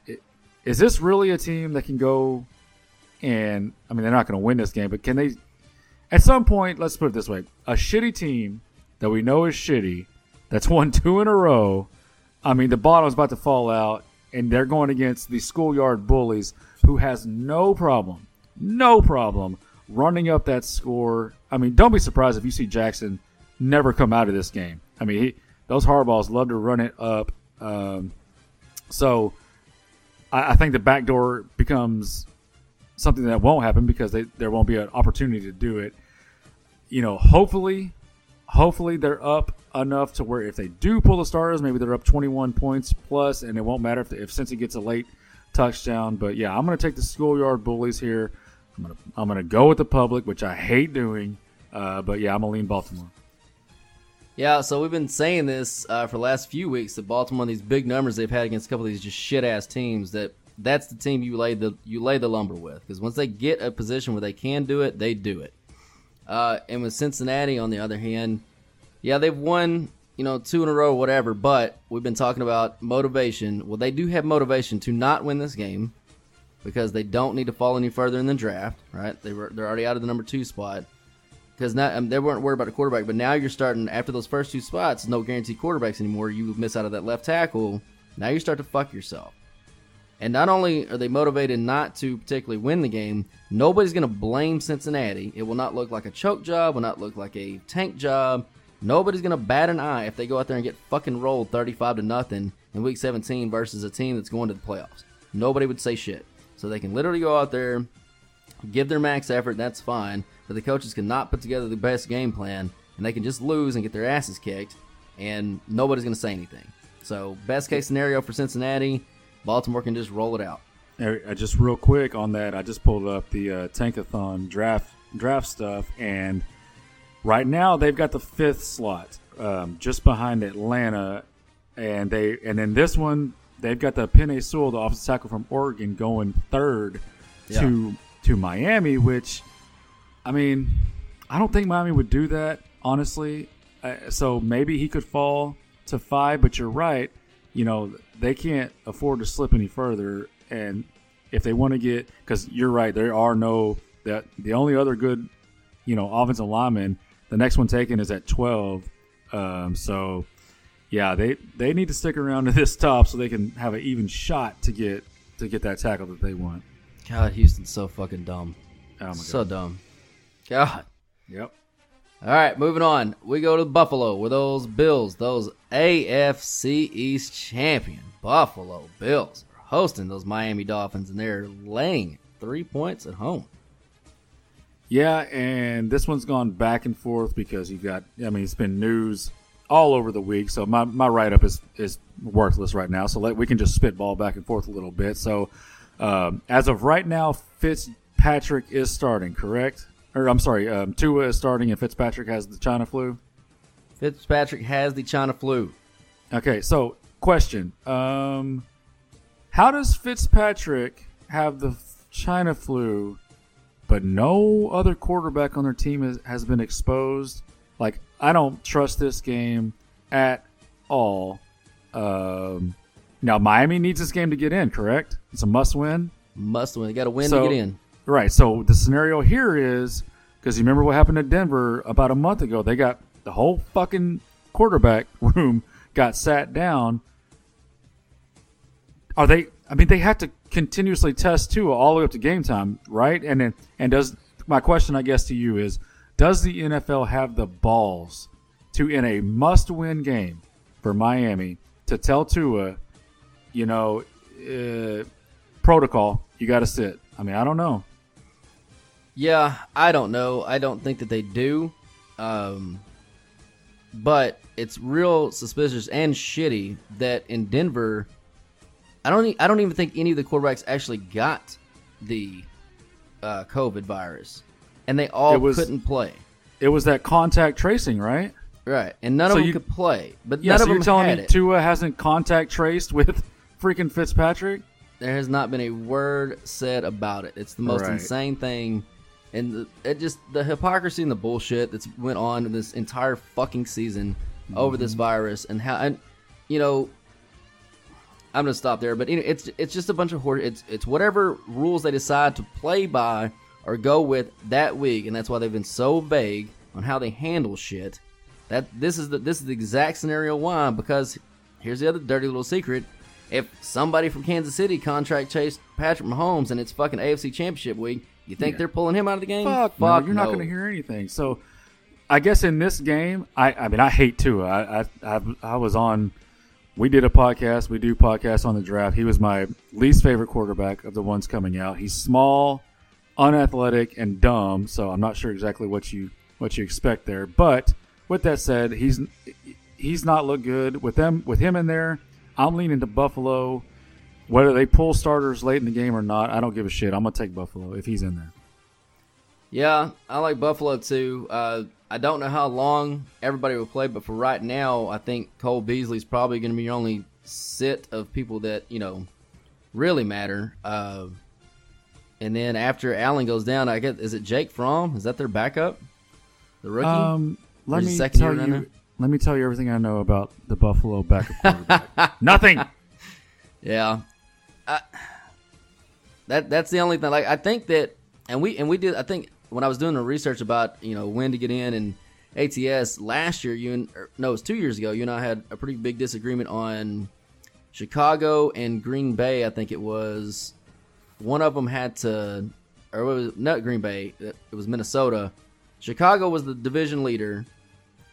i- is this really a team that can go and I mean they're not going to win this game, but can they? At some point, let's put it this way: a shitty team that we know is shitty that's won two in a row. I mean, the bottom's about to fall out, and they're going against the schoolyard bullies who has no problem, no problem running up that score. I mean, don't be surprised if you see Jackson never come out of this game. I mean, he, those Harbaughs love to run it up. Um, so I, I think the back door becomes something that won't happen because they, there won't be an opportunity to do it. You know, hopefully, hopefully they're up enough to where if they do pull the starters, maybe they're up 21 points plus, and it won't matter if if Cincy gets a late touchdown. But yeah, I'm going to take the schoolyard bullies here. I'm going to I'm going to go with the public, which I hate doing. Uh, but yeah, I'm going to lean Baltimore. Yeah, so we've been saying this uh, for the last few weeks that Baltimore, these big numbers they've had against a couple of these just shit ass teams, that that's the team you lay the you lay the lumber with because once they get a position where they can do it, they do it. Uh, and with Cincinnati, on the other hand, yeah, they've won you know, two in a row, or whatever. But we've been talking about motivation. Well, they do have motivation to not win this game because they don't need to fall any further in the draft. Right? They were they're already out of the number two spot because now um, they weren't worried about the quarterback. But now you're starting after those first two spots, no guaranteed quarterbacks anymore. You miss out of that left tackle. Now you start to fuck yourself. And not only are they motivated not to particularly win the game, nobody's going to blame Cincinnati. It will not look like a choke job, will not look like a tank job. Nobody's going to bat an eye if they go out there and get fucking rolled 35 to nothing in week 17 versus a team that's going to the playoffs. Nobody would say shit. So they can literally go out there, give their max effort, that's fine. But the coaches cannot put together the best game plan, and they can just lose and get their asses kicked, and nobody's going to say anything. So, best case scenario for Cincinnati, Baltimore can just roll it out. Uh, just real quick on that, I just pulled up the uh, Tankathon draft draft stuff, and right now they've got the fifth slot, um, just behind Atlanta, and they and then this one they've got the Penei Sewell, the offensive tackle from Oregon, going third Yeah. to to Miami, which I mean, I don't think Miami would do that honestly. Uh, so maybe he could fall to five, but you're right. You know, they can't afford to slip any further. And if they want to get, because you're right, there are no that the only other good, you know, offensive lineman. The next one taken is at 12. Um, so yeah, they they need to stick around to this top so they can have an even shot to get to get that tackle that they want. God, Houston's so fucking dumb. Oh my so God. dumb. God. Yep. All right, moving on. We go to Buffalo with those Bills, those AFC East champion Buffalo Bills, are hosting those Miami Dolphins, and they're laying three points at home. Yeah, and this one's gone back and forth because you've got. I mean, it's been news all over the week, so my, my write up is is worthless right now. So let, we can just spitball back and forth a little bit. So um, as of right now, Fitzpatrick is starting, correct? Or I'm sorry, um, Tua is starting, and Fitzpatrick has the China flu. Fitzpatrick has the China flu. Okay, so question: um, How does Fitzpatrick have the China flu, but no other quarterback on their team has, has been exposed? Like, I don't trust this game at all. Um, now, Miami needs this game to get in, correct? It's a must-win. Must win. They got to win So- to get in. Right. So the scenario here is because you remember what happened to Denver about a month ago. They got the whole fucking quarterback room got sat down. Are they? I mean, they have to continuously test too all the way up to game time, right? And then, and does my question, I guess, to you is, does the NFL have the balls to, in a must-win game for Miami, to tell Tua, you know, uh, protocol, you got to sit? I mean, I don't know. Yeah, I don't know. I don't think that they do. Um, but it's real suspicious and shitty that in Denver, I don't. I don't even think any of the quarterbacks actually got the uh, COVID virus, and they all was- couldn't play. It was that contact tracing, right? Right, and none So of them you- could play. But Yeah, none so of you're them telling had me it. Tua hasn't contact traced with freaking Fitzpatrick? There has not been a word said about it. It's the most Right. insane thing, and the, it just the hypocrisy and the bullshit that's went on this entire fucking season over this Mhm. virus and how and you know. I'm gonna stop there, but you know, it's it's just a bunch of horse. It's it's whatever rules they decide to play by or go with that week, and that's why they've been so vague on how they handle shit. That this is the this is the exact scenario why because here's the other dirty little secret. If somebody from Kansas City contact traced Patrick Mahomes and it's fucking AFC Championship week, you think Yeah. they're pulling him out of the game? Fuck, no, you're not going to hear anything. So, I guess in this game, I, I mean, I hate Tua. I, I, I, I was on. We did a podcast. We do podcasts on the draft. He was my least favorite quarterback of the ones coming out. He's small, unathletic, and dumb. So I'm not sure exactly what you what you expect there. But with that said, he's he's not looked good with them with him in there. I'm leaning to Buffalo. Whether they pull starters late in the game or not, I don't give a shit. I'm gonna take Buffalo if he's in there. Yeah, I like Buffalo too. Uh, I don't know how long everybody will play, but for right now, I think Cole Beasley's probably going to be your only sit of people that you know really matter. Uh, and then after Allen goes down, I guess is it Jake Fromm? Is that their backup? The rookie? Um, let me second tell you. runner? let me tell you everything I know about the Buffalo backup quarterback. Nothing. Yeah. That that's the only thing. Like I think that, and we and we did. I think when I was doing the research about you know when to get in and ATS last year, you and or, no, it was two years ago. You and I had a pretty big disagreement on Chicago and Green Bay. I think it was one of them had to, or it was not Green Bay. It was Minnesota. Chicago was the division leader,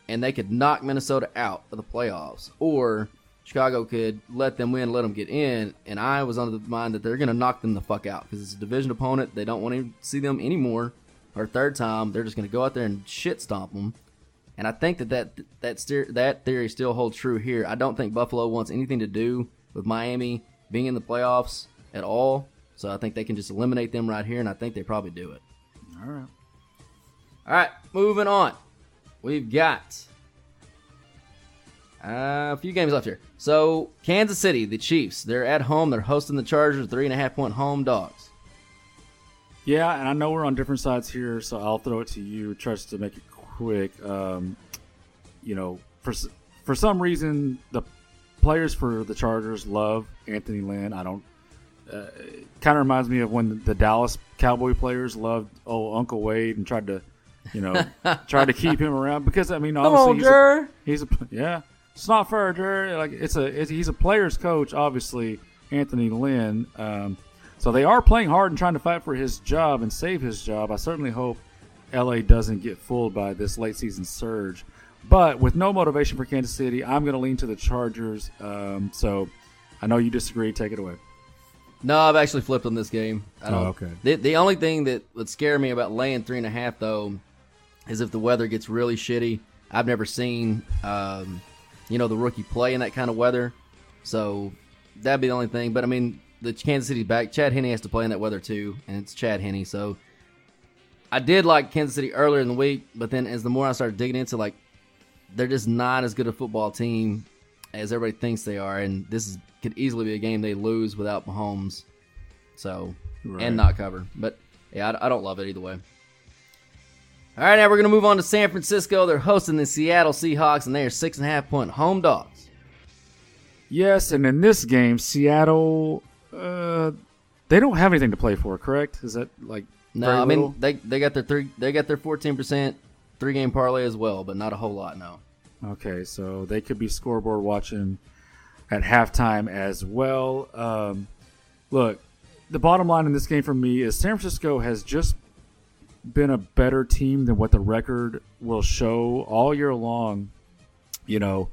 and they could knock Minnesota out of the playoffs, or Chicago could let them win, let them get in. And I was under the mind that they're going to knock them the fuck out because it's a division opponent. They don't want to see them anymore. Or third time, they're just going to go out there and shit stomp them. And I think that that that, steer, that theory still holds true here. I don't think Buffalo wants anything to do with Miami being in the playoffs at all. So I think they can just eliminate them right here, and I think they probably do it. All right. All right, moving on. We've got uh, a few games left here. So Kansas City, the Chiefs, they're at home. They're hosting the Chargers, three and a half point home dogs. Yeah, and I know we're on different sides here, so I'll throw it to you. Trust to make it quick. Um, you know, for for some reason, the players for the Chargers love Anthony Lynn. I don't. Uh, kind of reminds me of when the Dallas Cowboy players loved oh Uncle Wade and tried to, you know, tried to keep him around because I mean obviously on, he's, a, he's a yeah it's not fair, Jer. Like it's a it's, he's a player's coach obviously Anthony Lynn. Um, so they are playing hard and trying to fight for his job and save his job. I certainly hope LA doesn't get fooled by this late season surge. But with no motivation for Kansas City, I'm going to lean to the Chargers. Um, so I know you disagree. Take it away. No, I've actually flipped on this game. I don't, Oh, okay. The, the only thing that would scare me about laying three and a half, though, is if the weather gets really shitty. I've never seen, um, you know, the rookie play in that kind of weather. So that'd be the only thing. But I mean, the Kansas City's back. Chad Henne has to play in that weather too, and it's Chad Henne. So I did like Kansas City earlier in the week, but then as the more I started digging into, like, they're just not as good a football team as everybody thinks they are, and this is, could easily be a game they lose without Mahomes. So Right. and not cover, but yeah, I, I don't love it either way. All right, now we're gonna move on to San Francisco. They're hosting the Seattle Seahawks, and they are six and a half point home dogs. Yes, and in this game, Seattle, uh, they don't have anything to play for. Correct? Is that like No, I mean little? they they got their three they got their fourteen percent three game parlay as well, but not a whole lot. No. Okay, so they could be scoreboard watching at halftime as well. Um, look, the bottom line in this game for me is San Francisco has just been a better team than what the record will show all year long. You know,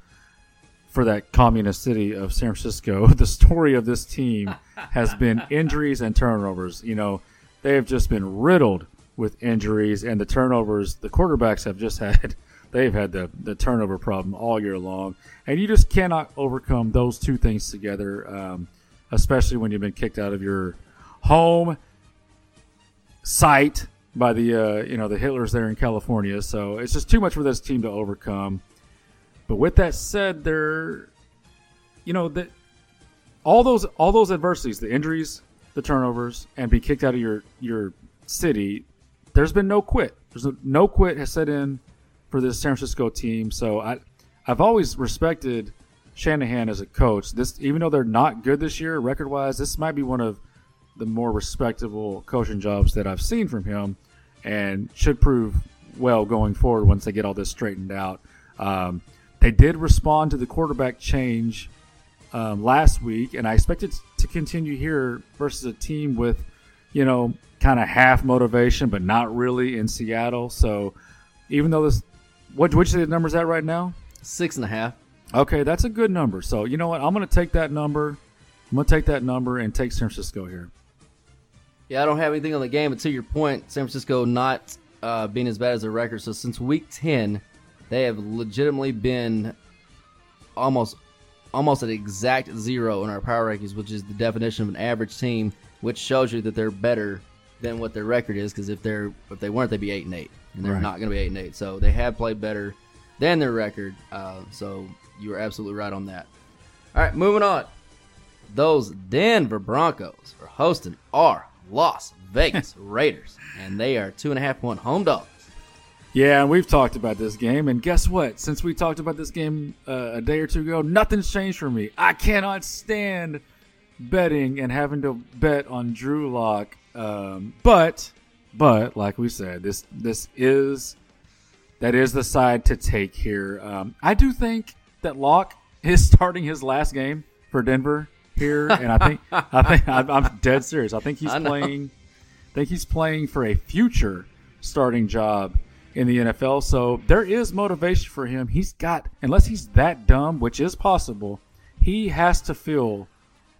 for that communist city of San Francisco, the story of this team has been injuries and turnovers. You know, they have just been riddled with injuries and the turnovers. The quarterbacks have just had they've had the, the turnover problem all year long, and you just cannot overcome those two things together, um, especially when you've been kicked out of your home site by the uh, you know the Hitlers there in California. So it's just too much for this team to overcome. But with that said, they're you know that all those all those adversities, the injuries, the turnovers, and be kicked out of your your city. There's been no quit. There's no, no quit has set in for this San Francisco team. So I I've always respected Shanahan as a coach. This even though they're not good this year record wise, this might be one of the more respectable coaching jobs that I've seen from him, and should prove well going forward once they get all this straightened out. Um, they did respond to the quarterback change um, last week, and I expect it to continue here versus a team with, you know, kind of half motivation, but not really in Seattle. So even though this, what which the numbers at right now? Six and a half. Okay, that's a good number. So you know what? I'm going to take that number. I'm going to take that number and take San Francisco here. Yeah, I don't have anything on the game, but to your point, San Francisco not uh, being as bad as their record. So since week ten, they have legitimately been almost almost at exact zero in our power rankings, which is the definition of an average team, which shows you that they're better than what their record is. Because if they're if they weren't, they'd be eight and eight, and they're Right. not going to be eight and eight. So they have played better than their record. Uh, so you were absolutely right on that. All right, moving on. Those Denver Broncos are hosting our Las Vegas Raiders, and they are two and a half point home dogs. Yeah, and we've talked about this game, and guess what? Since we talked about this game uh, a day or two ago, nothing's changed for me. I cannot stand betting and having to bet on Drew Lock. Um, but, but like we said, this this is that is the side to take here. Um, I do think that Lock is starting his last game for Denver here, and I think I think I'm, dead serious. I think he's I playing. I think he's playing for a future starting job in the NFL. So there is motivation for him. He's got unless he's that dumb, which is possible. He has to feel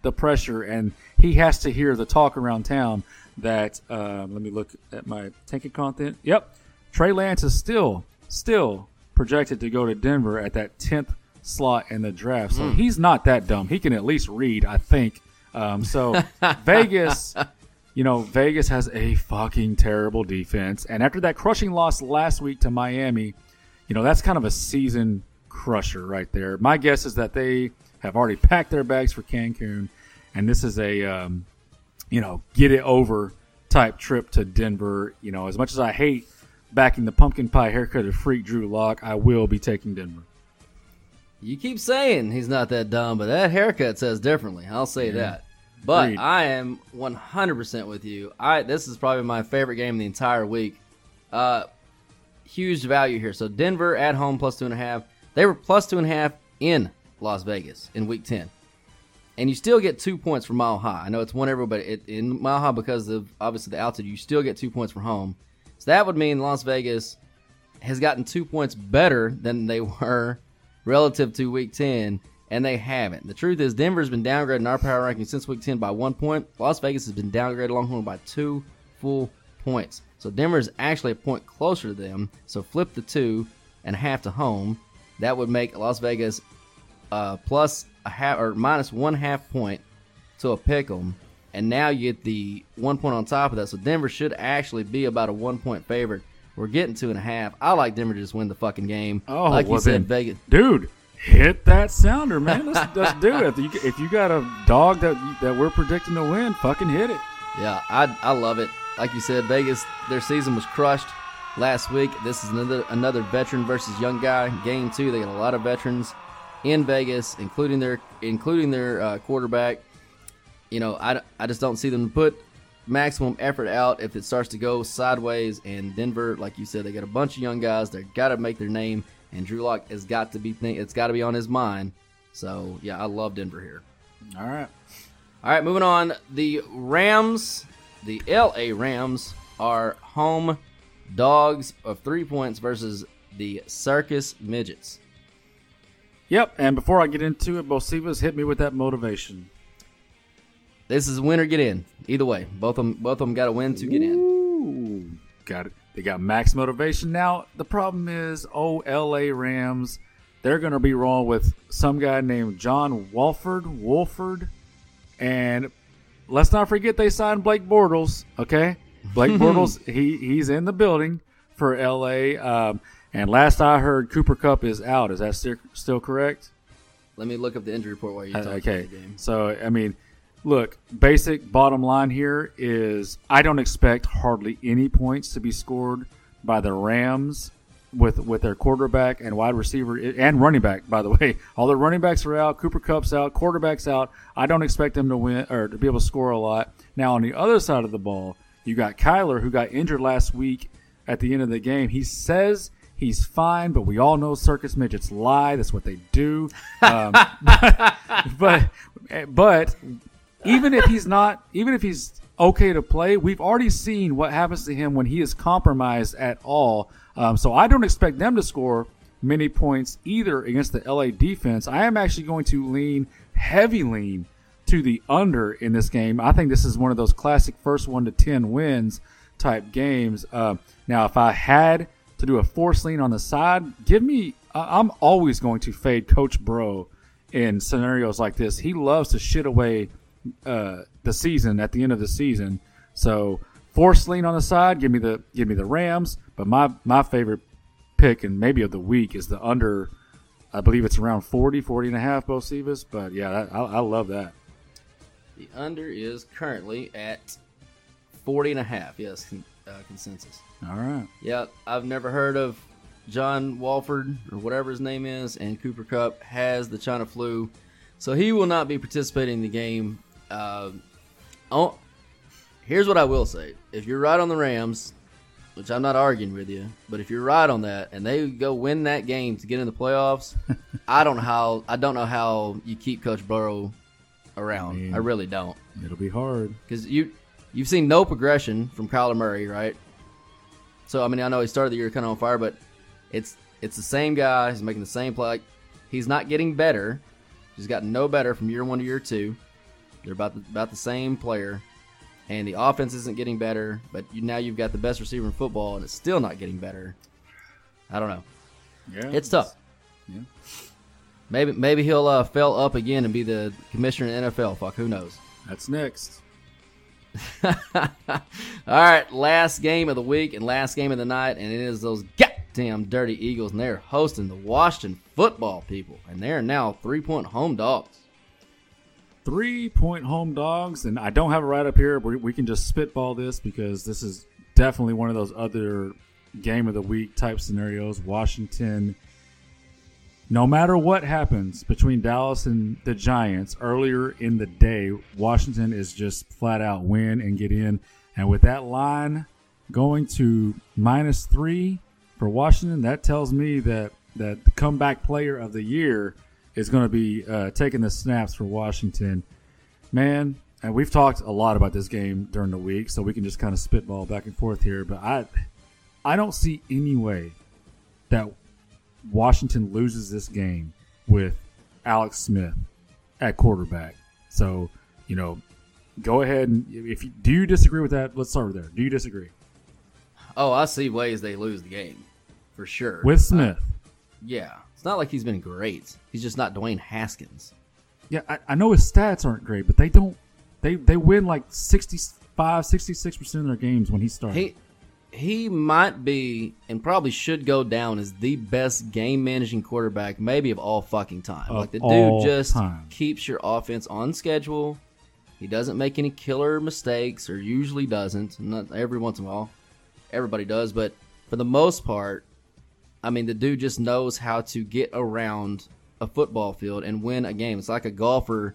the pressure, and he has to hear the talk around town that. Um, let me look at my tanking content. Yep, Trey Lance is still still projected to go to Denver at that tenth slot in the draft. So Hmm. he's not that dumb. He can at least read, I think. Um, so Vegas, you know, Vegas has a fucking terrible defense, and after that crushing loss last week to Miami, you know that's kind of a season crusher right there. My guess is that they have already packed their bags for Cancun, and this is a um, you know get it over type trip to Denver. You know, as much as I hate backing the pumpkin pie haircut of freak Drew Lock, I will be taking Denver. You keep saying he's not that dumb, but that haircut says differently. I'll say Yeah. that. But Agreed. I am 100% with you. I this is probably my favorite game of the entire week. Uh, huge value here. So Denver at home plus two and a half. They were plus two and a half in Las Vegas in Week 10, and you still get two points for Mile High. I know it's one every, but it, in Mile High because of obviously the altitude, you still get two points for home. So that would mean Las Vegas has gotten two points better than they were relative to week 10, and they haven't. The truth is, Denver's been downgraded in our power ranking since week 10 by one point. Las Vegas has been downgraded Longhorn by two full points. So Denver's actually a point closer to them. So flip the two and a half to home. That would make Las Vegas uh, plus a half or minus one half point to a pick 'em. And now you get the one point on top of that. So Denver should actually be about a one point favorite. We're getting two and a half. I like Denver to just win the fucking game. Oh, like well you said, then, Vegas. dude, hit that sounder, man. Let's, let's do it. If you, if you got a dog that that we're predicting to win, fucking hit it. Yeah, I I love it. Like you said, Vegas, their season was crushed last week. This is another another veteran versus young guy game two. They got a lot of veterans in Vegas, including their including their uh, quarterback. You know, I, I just don't see them put maximum effort out if it starts to go sideways. And Denver, like you said, they got a bunch of young guys. They got to make their name, and Drew Lock has got to be think it's got to be on his mind. So yeah, I love Denver here. All right. All right, moving on. The Rams, the LA Rams, are home dogs of three points versus the Circus Midgets. Yep. And before I get into it, Bocephus hit me with that motivation. This is win or get in. Either way, both of them, both of them got to win to get in. Ooh, got it. They got max motivation. Now the problem is, oh, L.A. Rams, they're going to be rolling with some guy named John Walford, Wolford, and let's not forget they signed Blake Bortles. Okay, Blake Bortles, he he's in the building for L.A. Um, and last I heard, Cooper Kupp is out. Is that still still correct? Let me look up the injury report while you Uh, talk okay. about the game. So, I mean, look, basic bottom line here is I don't expect hardly any points to be scored by the Rams with with their quarterback and wide receiver and running back. By the way, all the running backs are out. Cooper Kupp's out. Quarterback's out. I don't expect them to win or to be able to score a lot. Now, on the other side of the ball, you got Kyler who got injured last week at the end of the game. He says. He's fine, but we all know circus midgets lie. That's what they do. Um, but but even if he's not, even if he's okay to play, we've already seen what happens to him when he is compromised at all. Um, so I don't expect them to score many points either against the LA defense. I am actually going to lean heavy lean to the under in this game. I think this is one of those classic first one to ten wins type games. Uh, now, if I had to do a force lean on the side, give me. I'm always going to fade Coach Bro in scenarios like this. He loves to shit away uh, the season at the end of the season. So force lean on the side, give me the give me the Rams. But my my favorite pick and maybe of the week is the under. I believe it's around 40, 40 and a half, Bocephus. But yeah, I, I love that. The under is currently at 40 and a half. Yes, con- uh, consensus. All right. Yeah, I've never heard of John Walford or whatever his name is, and Cooper Kupp has the China flu, so he will not be participating in the game. Uh, oh, here's what I will say: if you're right on the Rams, which I'm not arguing with you, but if you're right on that, and they go win that game to get in the playoffs, I don't know how I don't know how you keep Coach Burrow around. mean- I really don't It'll be hard. because you you've seen no progression from Kyler Murray, right? So I mean, I know he started the year kind of on fire, but it's it's the same guy. He's making the same play. He's not getting better. He's gotten no better from year one to year two. They're about the, about the same player, and the offense isn't getting better. But you, now you've got the best receiver in football, and it's still not getting better. I don't know. Yeah. It's tough. Yeah. Maybe maybe he'll uh, fail up again and be the commissioner in the NFL. Fuck, who knows? That's next. All right, last game of the week and last game of the night, and it is those goddamn dirty Eagles, and they're hosting the Washington football people, and they're now three point home dogs. Three point home dogs, and I don't have it right up here, but we can just spitball this because this is definitely one of those other game of the week type scenarios. Washington, no matter what happens between Dallas and the Giants earlier in the day, Washington is just flat out win and get in. And with that line going to minus three for Washington, that tells me that that the comeback player of the year is going to be uh, taking the snaps for Washington. Man, and we've talked a lot about this game during the week, so we can just kind of spitball back and forth here. But I, I don't see any way that Washington loses this game with Alex Smith at quarterback. So, you know, go ahead and if you, do you disagree with that? Let's start there. Do you disagree Oh, I see ways they lose the game for sure. with Smith? yeah, it's not like he's been great. He's just not Dwayne Haskins. Yeah, I, I know his stats aren't great, but they don't. They they win like 65, 66 percent of their games when he starts. He he might be and probably should go down as the best game managing quarterback maybe of all fucking time. Of like the dude just time. keeps your offense on schedule. He doesn't make any killer mistakes or usually doesn't. Not every once in a while. Everybody does, but for the most part, I mean the dude just knows how to get around a football field and win a game. It's like a golfer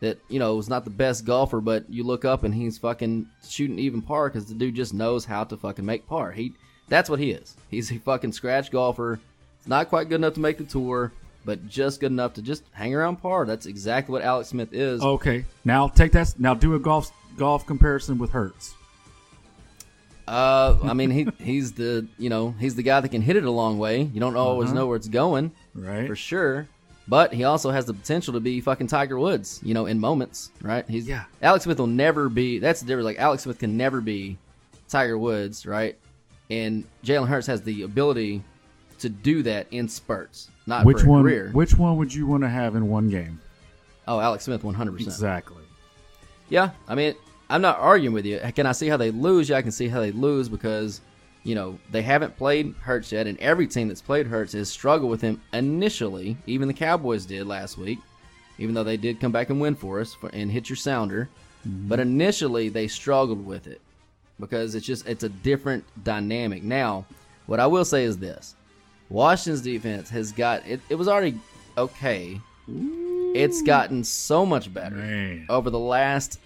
that you know is not the best golfer, but you look up and he's fucking shooting even par because the dude just knows how to fucking make par. He that's what he is. He's a fucking scratch golfer. It's not quite good enough to make the tour, but just good enough to just hang around par. That's exactly what Alex Smith is. okay, now take that. Now do a golf golf comparison with Hurts. Uh, I mean he he's the you know he's the guy that can hit it a long way. You don't always Uh-huh. know where it's going, Right. For sure. But he also has the potential to be fucking Tiger Woods, you know, in moments, right? He's Yeah. Alex Smith will never be. That's the difference. Like Alex Smith can never be Tiger Woods, right? And Jalen Hurts has the ability to do that in spurts, not which for a one? career. Which one would you want to have in one game? oh, Alex Smith, one hundred percent. Exactly. Yeah, I mean, I'm not arguing with you. Can I see how they lose? Yeah, I can see how they lose because, you know, they haven't played Hurts yet, and every team that's played Hurts has struggled with him initially. Even the Cowboys did last week, even though they did come back and win for us for, and hit your sounder. Mm-hmm. But initially, they struggled with it because it's just it's a different dynamic. Now, what I will say is this: Washington's defense has got it. It was already okay. It's gotten so much better Man. over the last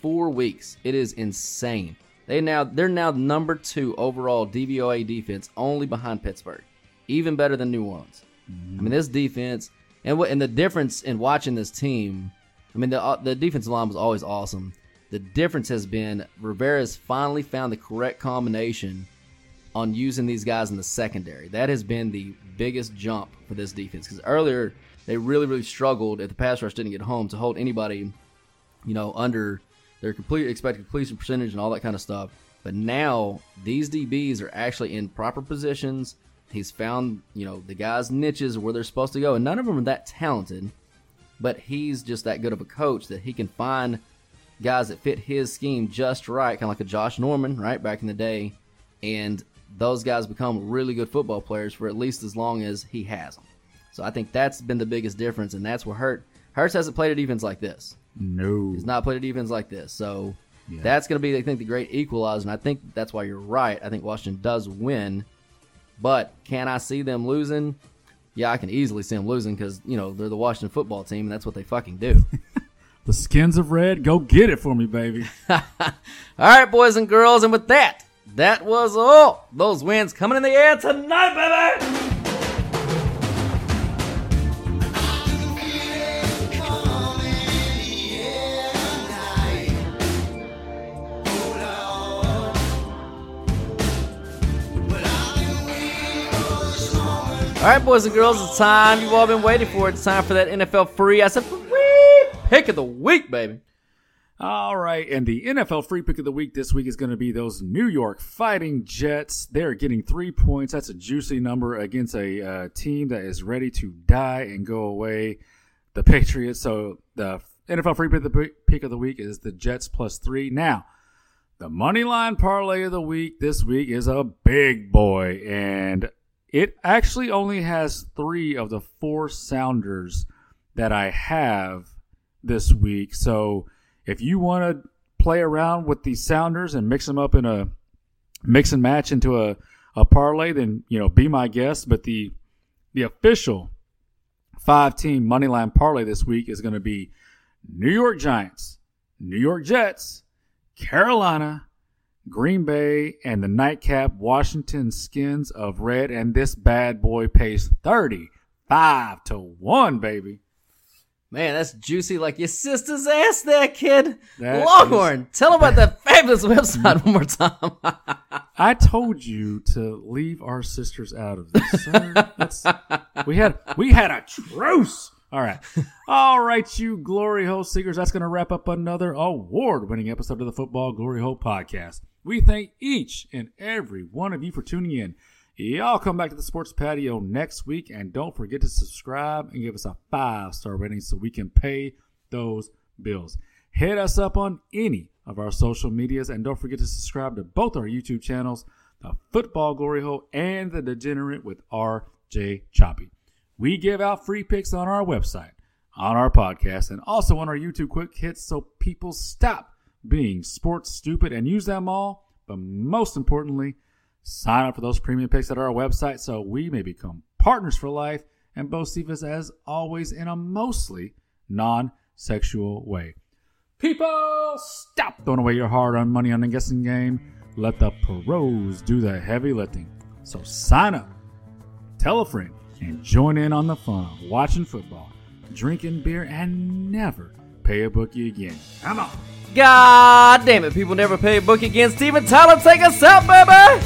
four weeks. It is insane. They now they're now number two overall DVOA defense, only behind Pittsburgh, even better than New Orleans. I mean, this defense and what and the difference in watching this team. I mean, the uh, the defensive line was always awesome. The difference has been Rivera's finally found the correct combination on using these guys in the secondary. That has been the biggest jump for this defense because earlier they really really struggled if the pass rush didn't get home to hold anybody, you know, under their complete expected completion percentage and all that kind of stuff. But now these DBs are actually in proper positions. He's found, you know, the guys' niches where they're supposed to go, and none of them are that talented. But he's just that good of a coach that he can find guys that fit his scheme just right, kind of like a Josh Norman, right back in the day, and those guys become really good football players for at least as long as he has them. So I think that's been the biggest difference, and that's where Hurt Hurts hasn't played a defense like this. No. He's not played a defense like this. So That's going to be, I think, the great equalizer, and I think that's why you're right. I think Washington does win, but can I see them losing? Yeah, I can easily see them losing because you know they're the Washington football team, and that's what they fucking do. The skins of red, go get it for me, baby. all right, boys and girls, and with that, that was all. Those wins coming in the air tonight, baby. All right, boys and girls, it's time you've all been waiting for. It's time for that NFL free. I said free pick of the week, baby. All right, and the NFL free pick of the week this week is going to be those New York Fighting Jets. They're getting three points. That's a juicy number against a uh, team that is ready to die and go away. The Patriots. So the NFL free pick of the, pick of the week is the Jets plus three. Now, the money line parlay of the week this week is a big boy, and it actually only has three of the four sounders that I have this week. So if you want to play around with these sounders and mix them up in a mix and match into a, a parlay, then you know be my guest. But the the official five team money line parlay this week is going to be New York Giants, New York Jets, Carolina, Green Bay, and the nightcap Washington Skins of Red. And this bad boy pays 35 to 1, baby. Man, that's juicy like your sister's ass there, kid. That Longhorn, tell them about that fabulous website one more time. I told you to leave our sisters out of this. Sir. We had we had a truce. All right, all right, you glory hole seekers. That's going to wrap up another award-winning episode of the Football Glory Hole podcast. We thank each and every one of you for tuning in. Y'all come back to the sports patio next week, and don't forget to subscribe and give us a five-star rating so we can pay those bills. Hit us up on any of our social medias, and don't forget to subscribe to both our YouTube channels, the Football Glory Hole and the Degenerate with RJ Choppy. We give out free picks on our website, on our podcast, and also on our YouTube quick hits so people stop being sports stupid and use them all. But most importantly, sign up for those premium picks at our website so we may become partners for life and both see us as always in a mostly non sexual way. People, stop throwing away your hard earned money on the guessing game. Let the pros do the heavy lifting. So sign up, tell a friend, and join in on the fun of watching football, drinking beer, and never pay a bookie again. Come on. God damn it, people never pay a book again. Steven Tyler, take us out, baby.